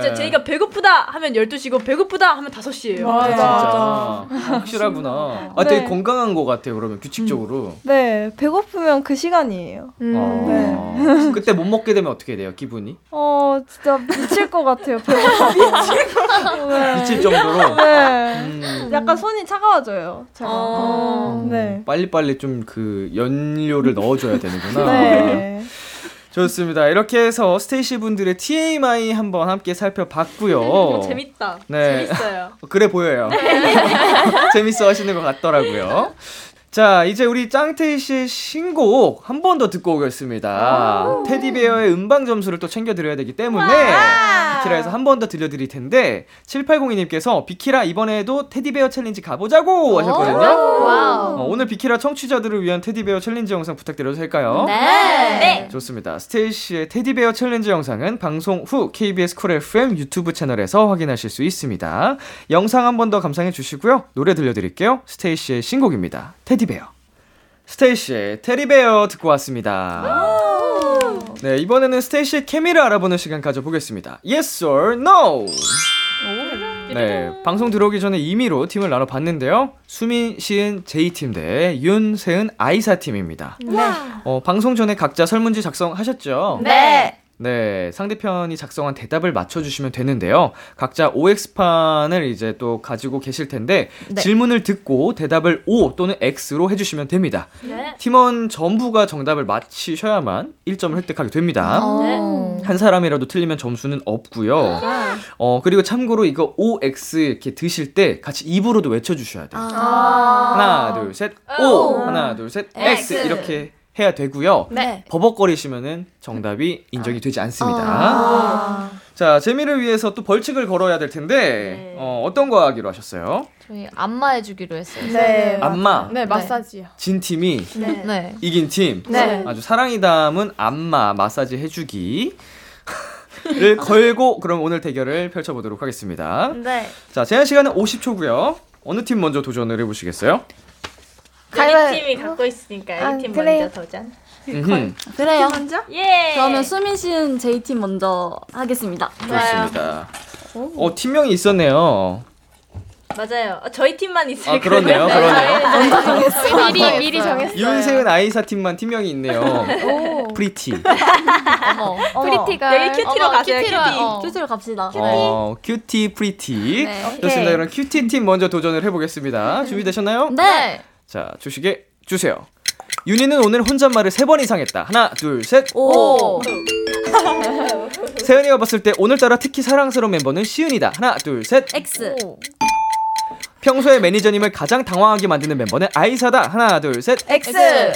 진짜 제이가 배고프다 하면 12시고 배고프다 하면 5시예요. 맞아. 진짜 확실하구나. 아, 되게 네. 건강한 것 같아요. 그러면 규칙적으로. 네, 배고프면 그 시간이에요. 어. 그때 못 먹게 되면 어떻게 돼요? 기분이? 어, 진짜 미칠 것 같아요. 배고파. 네. 미칠 정도로. 네. 음. 약간 손이 차가워져요. 제가. 어. 네. 빨리빨리 좀 그 연료를 넣어줘야 되는구나. 네. 좋습니다. 이렇게 해서 스테이시 분들의 TMI 한번 함께 살펴봤고요. 어, 재밌다. 네. 재밌어요. 그래 보여요. 재밌어 하시는 것 같더라고요. 자, 이제 우리 짱테이 씨의 신곡 한 번 더 듣고 오겠습니다. 테디베어의 음방 점수를 또 챙겨드려야 되기 때문에 비키라에서 한 번 더 들려드릴 텐데 7802님께서 비키라 이번에도 테디베어 챌린지 가보자고 하셨거든요. 어, 오늘 비키라 청취자들을 위한 테디베어 챌린지 영상 부탁드려도 될까요? 네. 좋습니다. 스테이시의 테디베어 챌린지 영상은 방송 후 KBS 쿨 FM 유튜브 채널에서 확인하실 수 있습니다. 영상 한 번 더 감상해 주시고요. 노래 들려드릴게요. 스테이시의 신곡입니다. 테디 베어. 스테이시의 테디베어 듣고 왔습니다. 네, 이번에는 스테이시의 케미를 알아보는 시간 가져보겠습니다. Yes or No? 네, 방송 들어오기 전에 임의로 팀을 나눠봤는데요. 수민, 시은, 제이팀 대 윤, 세은, 아이사 팀입니다. 어, 방송 전에 각자 설문지 작성하셨죠? 네. 네, 상대편이 작성한 대답을 맞춰주시면 되는데요. 각자 OX판을 이제 또 가지고 계실 텐데, 네. 질문을 듣고 대답을 O 또는 X로 해주시면 됩니다. 네. 팀원 전부가 정답을 맞히셔야만 1점을 획득하게 됩니다. 어. 한 사람이라도 틀리면 점수는 없고요. 어, 그리고 참고로 이거 OX 이렇게 드실 때 같이 입으로도 외쳐주셔야 돼요. 하나, 둘, 셋, O! 하나, 둘, 셋, X! X. 이렇게 해야 되고요. 네. 버벅거리시면은 정답이 인정이 되지 않습니다. 아. 자, 재미를 위해서 또 벌칙을 걸어야 될 텐데, 네. 어, 어떤 거 하기로 하셨어요? 저희 안마 해주기로 했어요. 네. 안마. 네, 마사지요. 진 팀이 네. 네. 이긴 팀. 네. 아주 사랑이 담은 안마 마사지 해주기. 를 걸고 그럼 오늘 대결을 펼쳐보도록 하겠습니다. 네. 자, 제한 시간은 50초고요. 어느 팀 먼저 도전을 해보시겠어요? 가위바위보. 팀이 갖고 있으니까 아, 이팀 그래요. 먼저 도전. 음흠, 그래요. 예. 그러면 수민 씨는 제이 팀 먼저 하겠습니다. 좋습니다. 어, 팀명이 있었네요. 맞아요. 어, 저희 팀만 있어요. 아, 그러네요, 그러네요. 미리 미리 정했어요. 윤세은 아이사 팀만 팀명이 있네요. Pretty. 어머. Pretty가 여기 cutie로 어머, 가세요. Cutie로, cutie. 어. 큐티로 갑시다. 어, cutie pretty. 네. 좋습니다. 그럼 cutie 팀 먼저 도전을 해보겠습니다. 준비되셨나요? 네. 자, 초시계 주세요. 윤이는 오늘 혼잣말을 세번 이상 했다. 하나, 둘, 셋. 오. 세은이가 봤을 때 오늘따라 특히 사랑스러운 멤버는 시은이다. 하나, 둘, 셋. X. 평소에 매니저님을 가장 당황하게 만드는 멤버는 아이사다. 하나, 둘, 셋. X.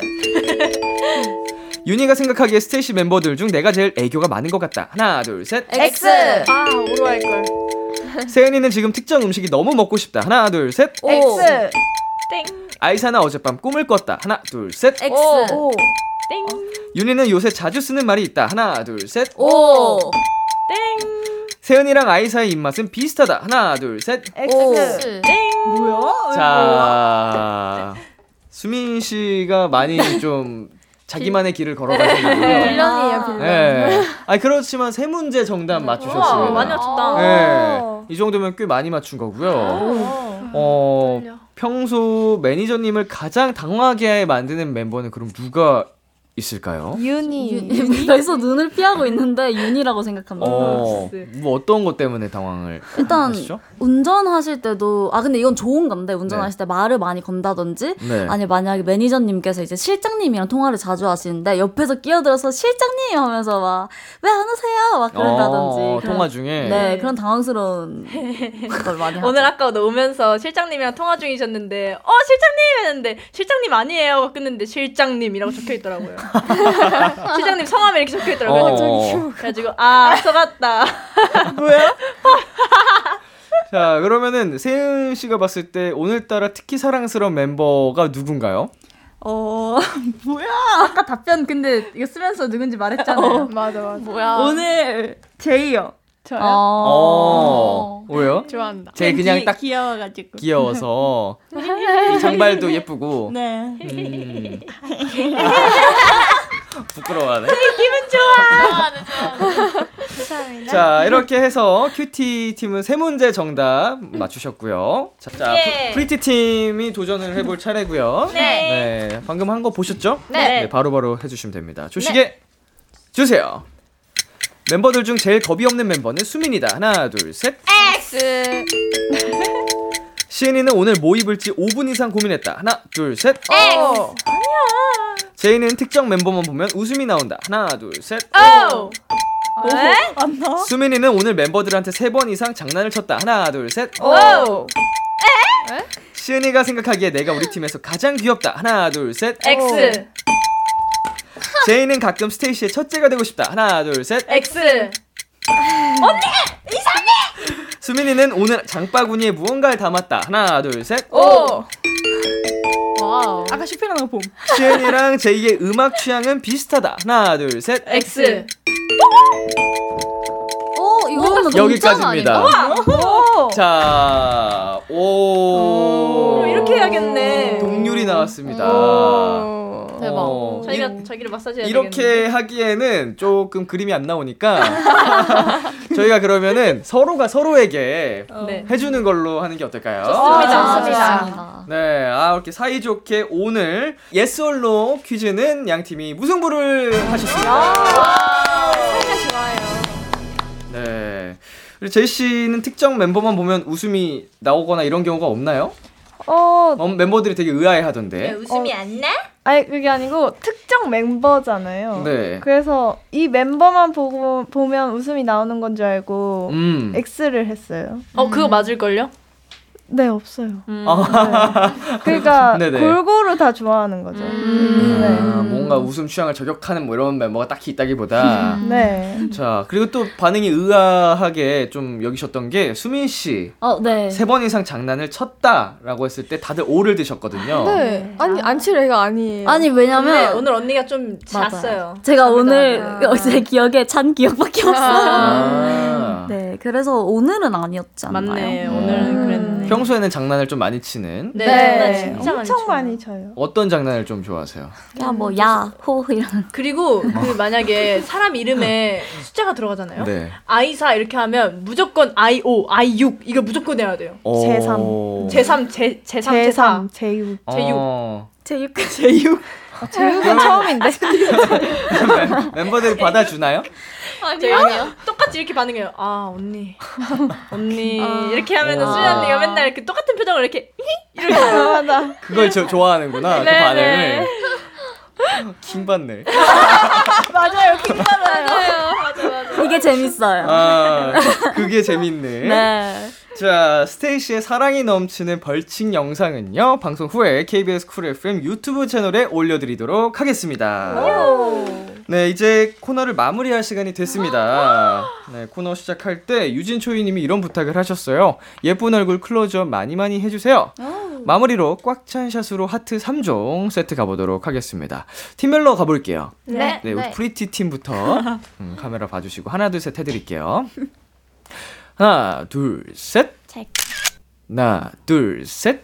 윤이가 생각하기에 스테이시 멤버들 중 내가 제일 애교가 많은 것 같다. 하나, 둘, 셋. X. 아 O로 할 걸. 세은이는 지금 특정 음식이 너무 먹고 싶다. 하나, 둘, 셋. X. 땡. 아이사는 어젯밤 꿈을 꿨다. 하나, 둘, 셋. X. 오. 땡. 윤이는 요새 자주 쓰는 말이 있다. 하나, 둘, 셋. 오. 땡. 세은이랑 아이사의 입맛은 비슷하다. 하나, 둘, 셋. X. 뭐야? 자, 수민 씨가 많이 좀 자기만의 길을 걸어가시는군요. 빌런이에요, 빌런. 네. 아니 그렇지만 세 문제 정답 맞추셨습니다. 많이 맞췄다. 네. 이 정도면 꽤 많이 맞춘 거고요. 어, 평소 매니저님을 가장 당황하게 만드는 멤버는 그럼 누가 있을까요? 윤이. 벌써 눈을 피하고 있는데 윤이라고 생각합니다. 어, 뭐 어떤 것 때문에 당황을 일단 하시죠? 운전하실 때도 아 근데 이건 좋은 건데 운전하실 때 말을 많이 건다든지 네. 아니 만약에 매니저님께서 이제 실장님이랑 통화를 자주 하시는데 옆에서 끼어들어서 실장님 하면서 막 왜 안 오세요 막 그런다든지 어, 그런- 통화 중에 네 그런 당황스러운 걸 많이 하죠. 오늘 아까 너 오면서 실장님이랑 통화 중이셨는데 어 실장님 했는데 실장님 아니에요 끝냈는데 실장님이라고 적혀 있더라고요. 실장님 성함이 이렇게 적혀 있더라고요. 어. 그래가지고 아 속았다. 자 그러면은 세은 씨가 봤을 때 오늘따라 특히 사랑스러운 멤버가 누군가요? 어 뭐야? 아까 답변 근데 이거 쓰면서 누군지 말했잖아요. 맞아, 맞아. 뭐야? 오늘 제이요. 저요? 어, 왜요? 좋아한다. 제 그냥 귀- 딱 귀여워가지고. 귀여워서 이 장발도 예쁘고 네. 음. 부끄러워하네. 감사합니다. 자 이렇게 해서 cutie 팀은 세 문제 정답 맞추셨고요. 자, 자 예. 프리- pretty 팀이 도전을 해볼 차례고요. 네. 네, 방금 한 거 보셨죠? 네. 바로바로 해주시면 됩니다. 초시계 주세요. 멤버들 중 제일 겁이 없는 멤버는 수민이다. 하나, 둘, 셋. X. 시은이는 오늘 뭐 입을지 5분 이상 고민했다. 하나, 둘, 셋. 오. 제이는 특정 멤버만 보면 웃음이 나온다. 하나, 둘, 셋. 오. 맞나? 수민이는 오늘 멤버들한테 세번 이상 장난을 쳤다. 하나, 둘, 셋. 오. 시은이가 생각하기에 내가 우리 팀에서 가장 귀엽다. 하나, 둘, 셋. X. 제이는 가끔 스테이시의 첫째가 되고 싶다. 하나, 둘, 셋. X. 수민이는 오늘 장바구니에 무언가를 담았다. 하나, 둘, 셋. 오. 와우. 아까 슈핑하는 거 봄. 시은이랑 제이의 음악 취향은 비슷하다. 하나, 둘, 셋. X. 오 이거는 여기까지입니다. 오. 자, 오. 오, 이렇게 해야겠네. 동률이 나왔습니다. 오. 대박. 어, 자기가 이- 자기를 마사지 해야 이렇게 되겠는데. 하기에는 조금 그림이 안 나오니까 저희가 그러면은 서로가 서로에게 네. 해주는 걸로 하는 게 어떨까요? 좋습니다. 좋습니다. 네, 아 이렇게 사이좋게 오늘 Yes or No 퀴즈는 양 팀이 무승부를 하셨습니다. 사이가 좋아요. 네. 그리고 제이 씨는 특정 멤버만 보면 웃음이 나오거나 이런 경우가 없나요? 어, 어, 멤버들이 되게 의아해하던데. 웃음이 안 나? 아니 그게 아니고 특정 멤버잖아요. 네. 그래서 이 멤버만 보고 보면 웃음이 나오는 건 줄 알고 음. X를 했어요. 어 그거 맞을 걸요? 네 없어요. 아, 그러니까 네네. 골고루 다 좋아하는 거죠. 아, 뭔가 웃음 취향을 저격하는 뭐 이런 멤버가 딱히 있다기보다. 네. 자, 그리고 또 반응이 의아하게 좀 여기셨던 게 수민 씨. 어 네. 세 번 이상 장난을 쳤다라고 했을 때 다들 오를 드셨거든요. 네. 아니 안 칠 애가 아니에요. 아니 근데 왜냐면 오늘 언니가 좀 맞아요. 잤어요. 제가 오늘 아. 제 기억에 찬 기억밖에 없어요. 아. 네, 그래서 오늘은 아니었지 않나요? 맞네. 오늘은 그랬네. 평소에는 장난을 좀 많이 치는 네, 네. 엄청 쳐요. 많이 쳐요. 어떤 장난을 좀 좋아하세요? 그냥 뭐 야, 호 이런. 그리고 그 만약에 사람 이름에 숫자가 들어가잖아요. 네. 아이사 이렇게 하면 무조건 아이5, 아이6 이거 무조건 해야 돼요. 어. 제삼. 제3, 제, 제3, 제4. 제3, 제6. 어. 제육. 제육. 제6은 처음인데. 멤버들이 받아주나요? 아니요. 똑같이 이렇게 반응해요. 아 언니, 언니 아. 이렇게 하면은 와. 수민 언니가 맨날 이렇게 똑같은 표정을 이렇게 이렇게 아, 맞아. 그걸 저, 좋아하는구나. 그 네, 반응을. 킹 받네. 맞아요. 킹받아요. 이게 재밌어요. 아, 그게 재밌네. 네. 자, 스테이시의 사랑이 넘치는 벌칙 영상은요, 방송 후에 KBS 쿨 FM 유튜브 채널에 올려드리도록 하겠습니다. 네, 이제 코너를 마무리할 시간이 됐습니다. 네, 코너 시작할 때 유진초이님이 이런 부탁을 하셨어요. 예쁜 얼굴 클로즈업 많이 많이 해주세요. 마무리로 꽉 찬 샷으로 하트 3종 세트 가보도록 하겠습니다. 팀별로 가볼게요. 네. 네, 우리 네. pretty 팀부터 음, 카메라 봐주시고 하나 둘 셋 해드릴게요. 하나 둘 셋. 하나 둘 셋.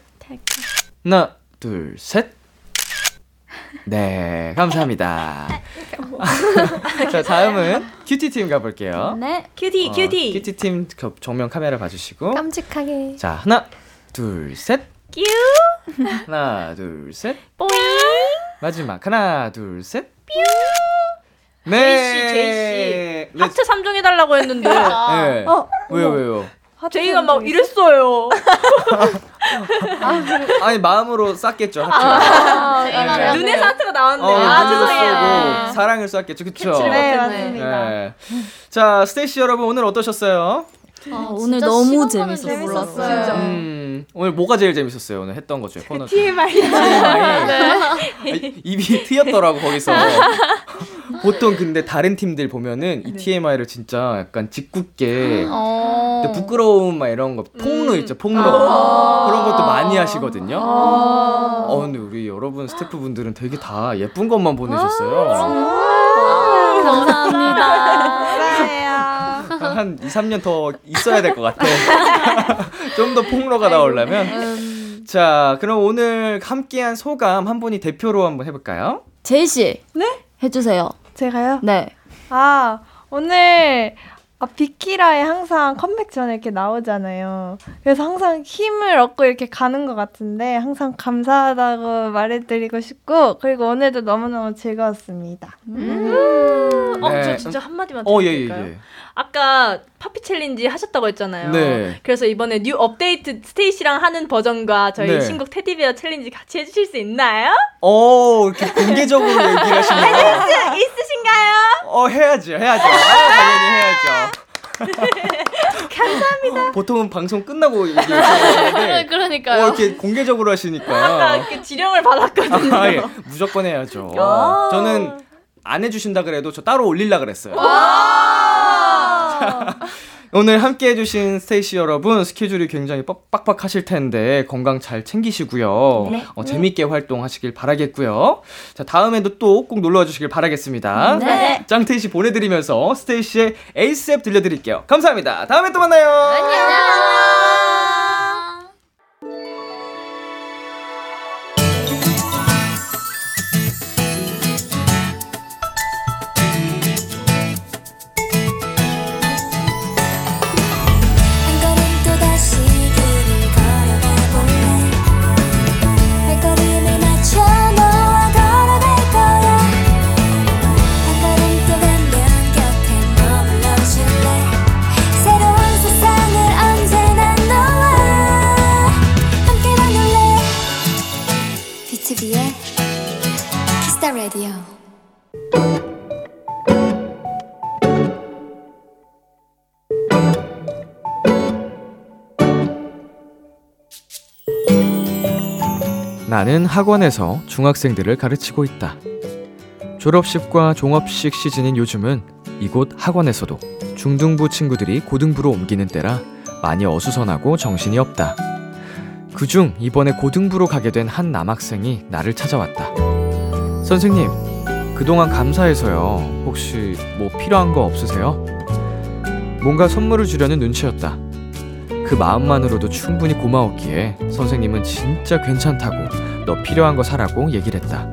하나 둘 셋. 네, 감사합니다. 자, 다음은 cutie 팀 가볼게요. 네. cutie, 어, cutie. cutie 팀 겨- 정면 카메라 봐주시고. 깜찍하게. 자, 하나 둘 셋. 큐. 하나 둘 셋. 뽀잉. 마지막 하나 둘 셋. 네. 제이 씨, 제이 씨. 하트 3종 해달라고 했는데. 네. 어, 왜요, 왜요? 제이가 막 이랬어요. 아니 마음으로 쌌겠죠 하트. 아, 네. 눈에서 하트가 나왔네. 어, 아, 죄송해요. 쏘고 사랑을 쐈겠죠, 그쵸? 캐치를 네. 맞습니다. 네. 자, 스테이시 여러분 오늘 어떠셨어요? 아, 오늘 너무 재밌었어요. 재밌었어요. 음, 오늘 뭐가 제일 재밌었어요? 오늘 했던 것 중에 코너. TMI. TMI. 네. 입이 트였더라고 거기서. 보통 근데 다른 팀들 보면은 이 TMI를 진짜 약간 짓궂게 어. 부끄러움 막 이런 거 폭로 있죠 폭로 아. 그런 것도 많이 하시거든요. 아. 어 근데 우리 여러분 스태프분들은 되게 다 예쁜 것만 보내셨어요. 감사합니다. 한 2, 3년 더 있어야 될 것 같아. 좀 더 폭로가 나오려면. 자, 그럼 오늘 함께한 소감 한 분이 대표로 한번 해볼까요? 제이 씨. 네? 해주세요. 제가요? 네. 아, 오늘 아, 비키라에 항상 컴백 전에 이렇게 나오잖아요. 그래서 항상 힘을 얻고 이렇게 가는 것 같은데 항상 감사하다고 말해드리고 싶고 그리고 오늘도 너무너무 즐거웠습니다. 어, 네. 저 진짜 한마디만 어, 드려도 예, 예? 예. 아까 Poppy challenge 하셨다고 했잖아요. 네. 그래서 이번에 new 업데이트 스테이시랑 하는 버전과 저희 네. 신곡 Teddy Bear challenge 같이 해주실 수 있나요? 어, 이렇게 공개적으로 얘기를 하시네요. 있- 있으신가요? 어, 해야죠, 해야죠. 아, 당연히 해야죠. 감사합니다. 보통은 방송 끝나고 얘기하시는데 그러니까요. 어, 이렇게 공개적으로 하시니까 아까 이렇게 지령을 받았거든요. 아, 예. 무조건 해야죠. 아. 저는 안 해주신다 그래도 저 따로 올릴라 그랬어요. 오늘 함께 해주신 스테이시 여러분 스케줄이 굉장히 빡- 빡빡하실 텐데 건강 잘 챙기시고요. 네. 어, 재밌게 활동하시길 바라겠고요. 자 다음에도 또 꼭 놀러와 주시길 바라겠습니다. 네. 짱테이시 보내드리면서 스테이시의 ASAP 들려드릴게요. 감사합니다. 다음에 또 만나요. 한 나는 학원에서 중학생들을 가르치고 있다. 졸업식과 종업식 시즌인 요즘은 이곳 학원에서도 중등부 친구들이 고등부로 옮기는 때라 많이 어수선하고 정신이 없다. 그중 이번에 고등부로 가게 된 한 남학생이 나를 찾아왔다. 선생님, 그동안 감사해서요. 혹시 뭐 필요한 거 없으세요? 뭔가 선물을 주려는 눈치였다. 그 마음만으로도 충분히 고마웠기에 선생님은 진짜 괜찮다고 너 필요한 거 사라고 얘기를 했다.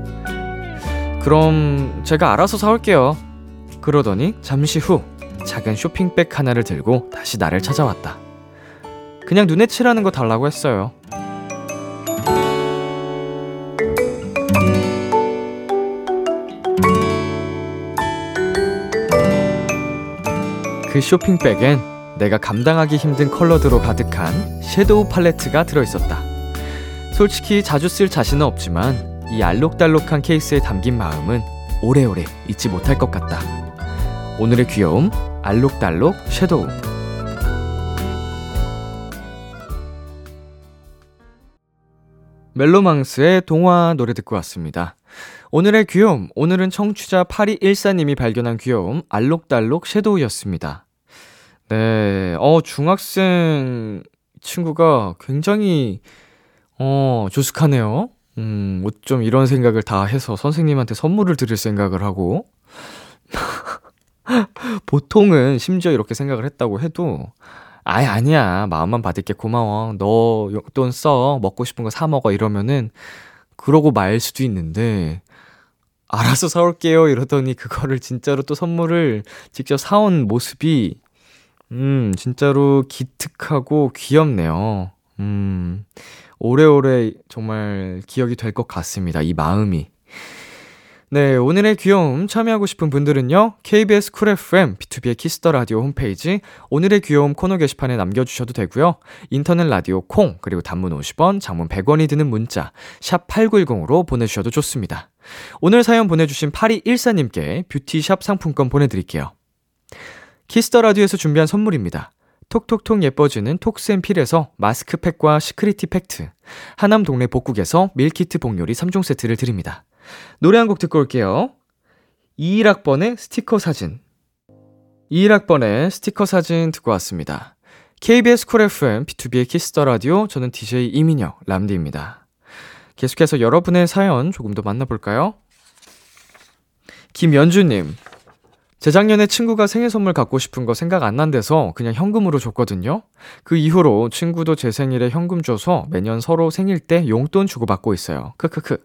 그럼 제가 알아서 사올게요. 그러더니 잠시 후 작은 쇼핑백 하나를 들고 다시 나를 찾아왔다. 그냥 눈에 칠하는 거 달라고 했어요. 그 쇼핑백엔 내가 감당하기 힘든 컬러드로 가득한 섀도우 팔레트가 들어있었다. 솔직히 자주 쓸 자신은 없지만 이 알록달록한 케이스에 담긴 마음은 오래오래 잊지 못할 것 같다. 오늘의 귀여움, 알록달록 섀도우. 멜로망스의 동화 노래 듣고 왔습니다. 오늘의 귀여움, 오늘은 청취자 8214님이 발견한 귀여움, 알록달록 섀도우였습니다. 네, 어, 중학생 친구가 굉장히 어, 조숙하네요. 음, 뭐좀 이런 생각을 다 해서 선생님한테 선물을 드릴 생각을 하고. 보통은 심지어 이렇게 생각을 했다고 해도, 아예 아니야. 마음만 받을게 고마워. 너 용돈 써. 먹고 싶은 거 사 먹어. 이러면은, 그러고 말 수도 있는데, 알아서 사올게요. 이러더니 그거를 진짜로 또 선물을 직접 사온 모습이, 음, 진짜로 기특하고 귀엽네요. 음, 오래오래 정말 기억이 될 것 같습니다. 이 마음이. 네, 오늘의 귀여움 참여하고 싶은 분들은요. KBS 쿨 FM B2B의 키스터 라디오 홈페이지 오늘의 귀여움 코너 게시판에 남겨 주셔도 되고요. 인터넷 라디오 콩 그리고 단문 50원, 장문 100원이 드는 문자 샵 8910으로 보내 주셔도 좋습니다. 오늘 사연 보내 주신 8214님께 beauty shop 상품권 보내 드릴게요. Kiss the Radio에서 준비한 선물입니다. 톡톡톡 예뻐지는 톡스앤필에서 마스크팩과 시크리티 팩트, 하남 동네 복국에서 밀키트 복요리 3종 세트를 드립니다. 노래 한 곡 듣고 올게요. 21학번의 스티커 사진. 21학번의 스티커 사진 듣고 왔습니다. KBS 쿨 FM, B2B의 키스터 라디오, 저는 DJ 이민혁, 람디입니다. 계속해서 여러분의 사연 조금 더 만나볼까요? 김연주님, 재작년에 친구가 생일 선물 갖고 싶은 거 생각 안 난대서 그냥 현금으로 줬거든요. 그 이후로 친구도 제 생일에 현금 줘서 매년 서로 생일 때 용돈 주고받고 있어요. 크크크.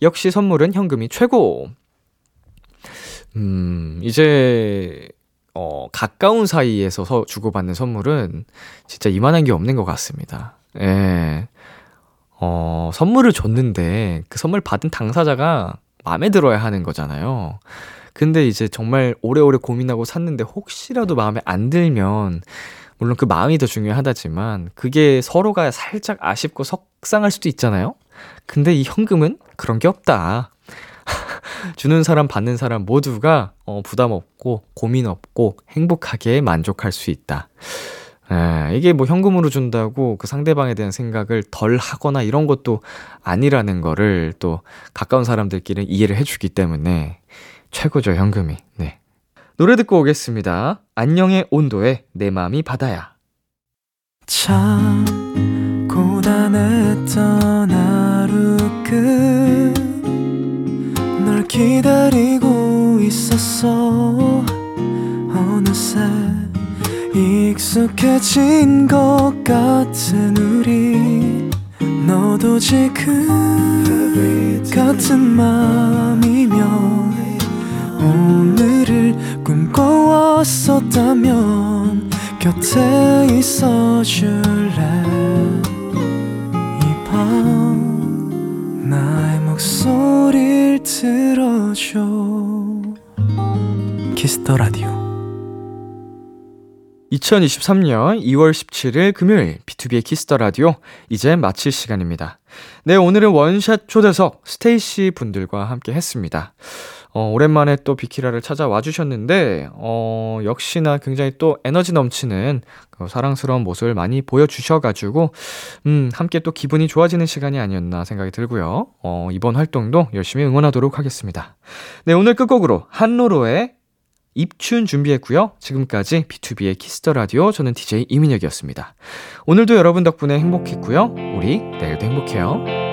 역시 선물은 현금이 최고! 음, 이제, 어, 가까운 사이에서 서 주고받는 선물은 진짜 이만한 게 없는 것 같습니다. 예. 어, 선물을 줬는데 그 선물 받은 당사자가 마음에 들어야 하는 거잖아요. 근데 이제 정말 오래오래 고민하고 샀는데 혹시라도 마음에 안 들면 물론 그 마음이 더 중요하다지만 그게 서로가 살짝 아쉽고 속상할 수도 있잖아요. 근데 이 현금은 그런 게 없다. 주는 사람 받는 사람 모두가 어, 부담 없고 고민 없고 행복하게 만족할 수 있다. 에, 이게 뭐 현금으로 준다고 그 상대방에 대한 생각을 덜 하거나 이런 것도 아니라는 거를 또 가까운 사람들끼리 이해를 해주기 때문에 최고죠, 현금이. 네. 노래 듣고 오겠습니다. 안녕의 온도에 내 마음이 바다야. 참 고단했던 하루 끝널 기다리고 있었어 어느새 익숙해진 것 같은 우리 너도 지금 같은 맘이면 오늘을 꿈꿔왔었다면 곁에 있어 줄래 이 밤 나의 목소리를 들어줘 Kiss the Radio 2023년 2월 17일 금요일 B2B의 키스터 라디오 이제 마칠 시간입니다. 네, 오늘은 원샷 초대석 스테이시 분들과 함께 했습니다. 어, 오랜만에 또 비키라를 찾아와 주셨는데, 어, 역시나 굉장히 또 에너지 넘치는 그 사랑스러운 모습을 많이 보여주셔가지고, 음, 함께 또 기분이 좋아지는 시간이 아니었나 생각이 들고요. 어, 이번 활동도 열심히 응원하도록 하겠습니다. 네, 오늘 끝곡으로 한로로의 입춘 준비했고요. 지금까지 B2B의 키스터 라디오 저는 DJ 이민혁이었습니다. 오늘도 여러분 덕분에 행복했고요. 우리 내일도 행복해요.